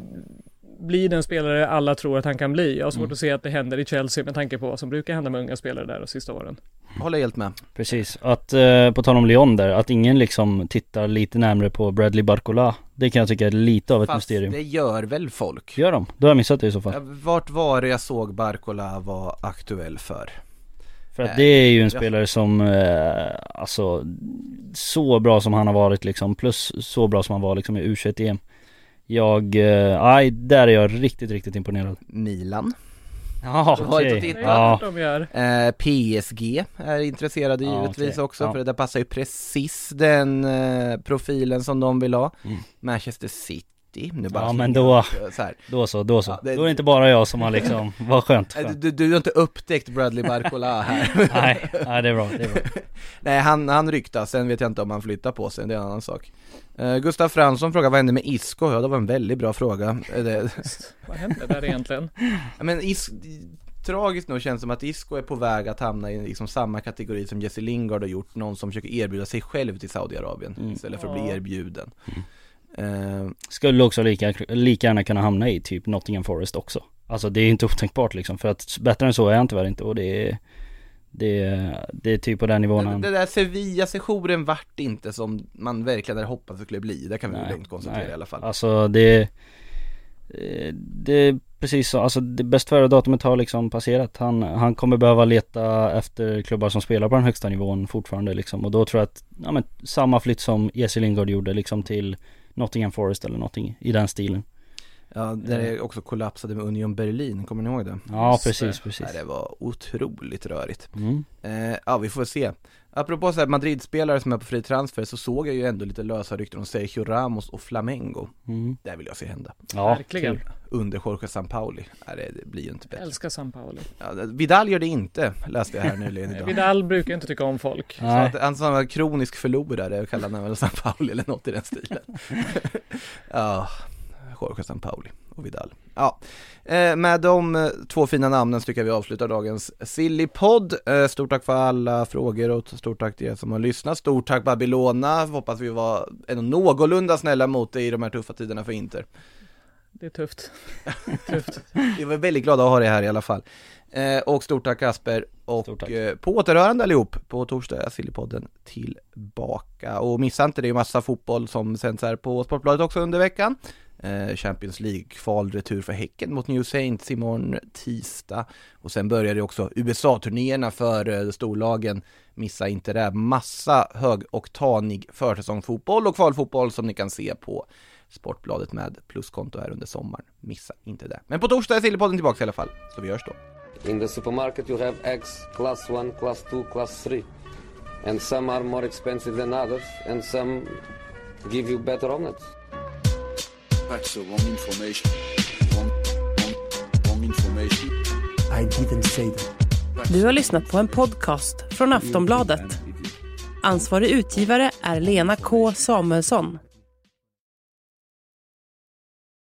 bli den spelare alla tror att han kan bli. Jag har svårt Mm. att se att det händer i Chelsea med tanke på vad som brukar hända med unga spelare där de sista åren. Håller helt med. Precis, att eh, på tal om Lyon där, att ingen liksom tittar lite närmare på Bradley Barcola Det kan jag tycka är lite av ett Fast mysterium det gör väl folk? Gör de? Då har jag missat det i så fall Vart var det jag såg Barcola var aktuell för? För att det är ju en spelare som, eh, alltså Så bra som han har varit liksom, plus så bra som han var liksom i U21-EM Jag, eh, nej, där är jag riktigt, riktigt imponerad. Milan. Ja okej, är ja, eh, PSG är intresserade Ja, givetvis okej. också Ja. för det där passar ju precis den eh, profilen som de vill ha. Mm. Manchester City, nu bara Ja, men då- så här. då så, då så Ja, det- Då är det inte bara jag som har liksom, vad skönt, skönt. Du, du har inte upptäckt Bradley Barcola här Nej, nej det är bra, det är bra Nej han, han ryktas, sen vet jag inte om han flyttar på sig, det är en annan sak eh, Gustav Fransson frågar vad hände med Isco? Ja det var en väldigt bra fråga Vad händer där egentligen? Ja, men is, tragiskt nog känns det som att Isco är på väg att hamna i liksom samma kategori som Jesse Lingard har gjort, någon som försöker erbjuda sig själv till Saudiarabien Mm. istället för att bli erbjuden Eh, Skulle också lika, lika gärna kunna hamna i typ Nottingham Forest också. Alltså det är inte otänkbart liksom, för att bättre än så är han tyvärr inte och det är Det är, det är typ på den nivån det, han det där Sevilla-sessionen vart inte som man verkligen hade hoppats det skulle bli, det kan vi Nej, lugnt konstatera nej. i alla fall. Alltså det eh, Det är precis så, alltså det bäst före datumet har liksom passerat. Han, han kommer behöva leta efter klubbar som spelar på den högsta nivån fortfarande liksom. Och då tror jag att, ja men samma flytt som Jesse Lingard gjorde liksom till Nottingham Forest eller någonting i den stilen Ja, där är också kollapsade med Union Berlin, kommer ni ihåg det? Ja precis, det. precis Nej, det var otroligt rörigt mm. Eh, ja, vi får se. Apropå så här Madrid-spelare som är på fri transfer så såg jag ju ändå lite lösa rykten om Sergio Ramos och Flamengo. Mm. Det vill jag se hända. Ja, Verkligen. kul. Under Jorge Sampaoli. Nej, det, blir ju inte Jag bättre. älskar San Paolo. Ja, Vidal gör det inte, läste jag här nyligen idag. Vidal brukar inte tycka om folk. Så Nej. att han som var kronisk förlorare kallar han väl Sampaoli eller något i den stilen. ja, Jorge Sampaoli och Vidal. Ja, eh, med de eh, två fina namnen så tycker jag vi avslutar dagens Sillypodd. Eh, stort tack för alla frågor och stort tack till er som har lyssnat. Stort tack Babylona, hoppas vi var ändå någorlunda snälla mot dig i de här tuffa tiderna för Inter. Det är tufft. tufft. Vi var väldigt glada att ha dig här i alla fall. Och stort tack Kasper och Stort tack. På återhörande allihop. På torsdag är Sillypodden tillbaka. Och missa inte, det är ju massa fotboll som sänds här på Sportbladet också under veckan. Eh, Champions League kvalretur för Häcken mot New Saints imorgon tisdag. Och sen börjar det också USA-turnéerna för eh, storlagen. Missa inte det. Massa högoktanig försäsongsfotboll och kvalfotboll som ni kan se på Sportbladet med pluskonto här under sommaren. Missa inte det. Men på torsdag är Sillypodden tillbaka i alla fall, så vi hörs då. In the supermarket, you have eggs class 1, class 2, class 3. And some are more expensive than others, and some give you better omelets. That's the wrong information. Wrong, wrong, wrong information. I didn't say that. Du har lyssnat på en podcast från Aftonbladet. Ansvarig utgivare är Lena K Samuelsson.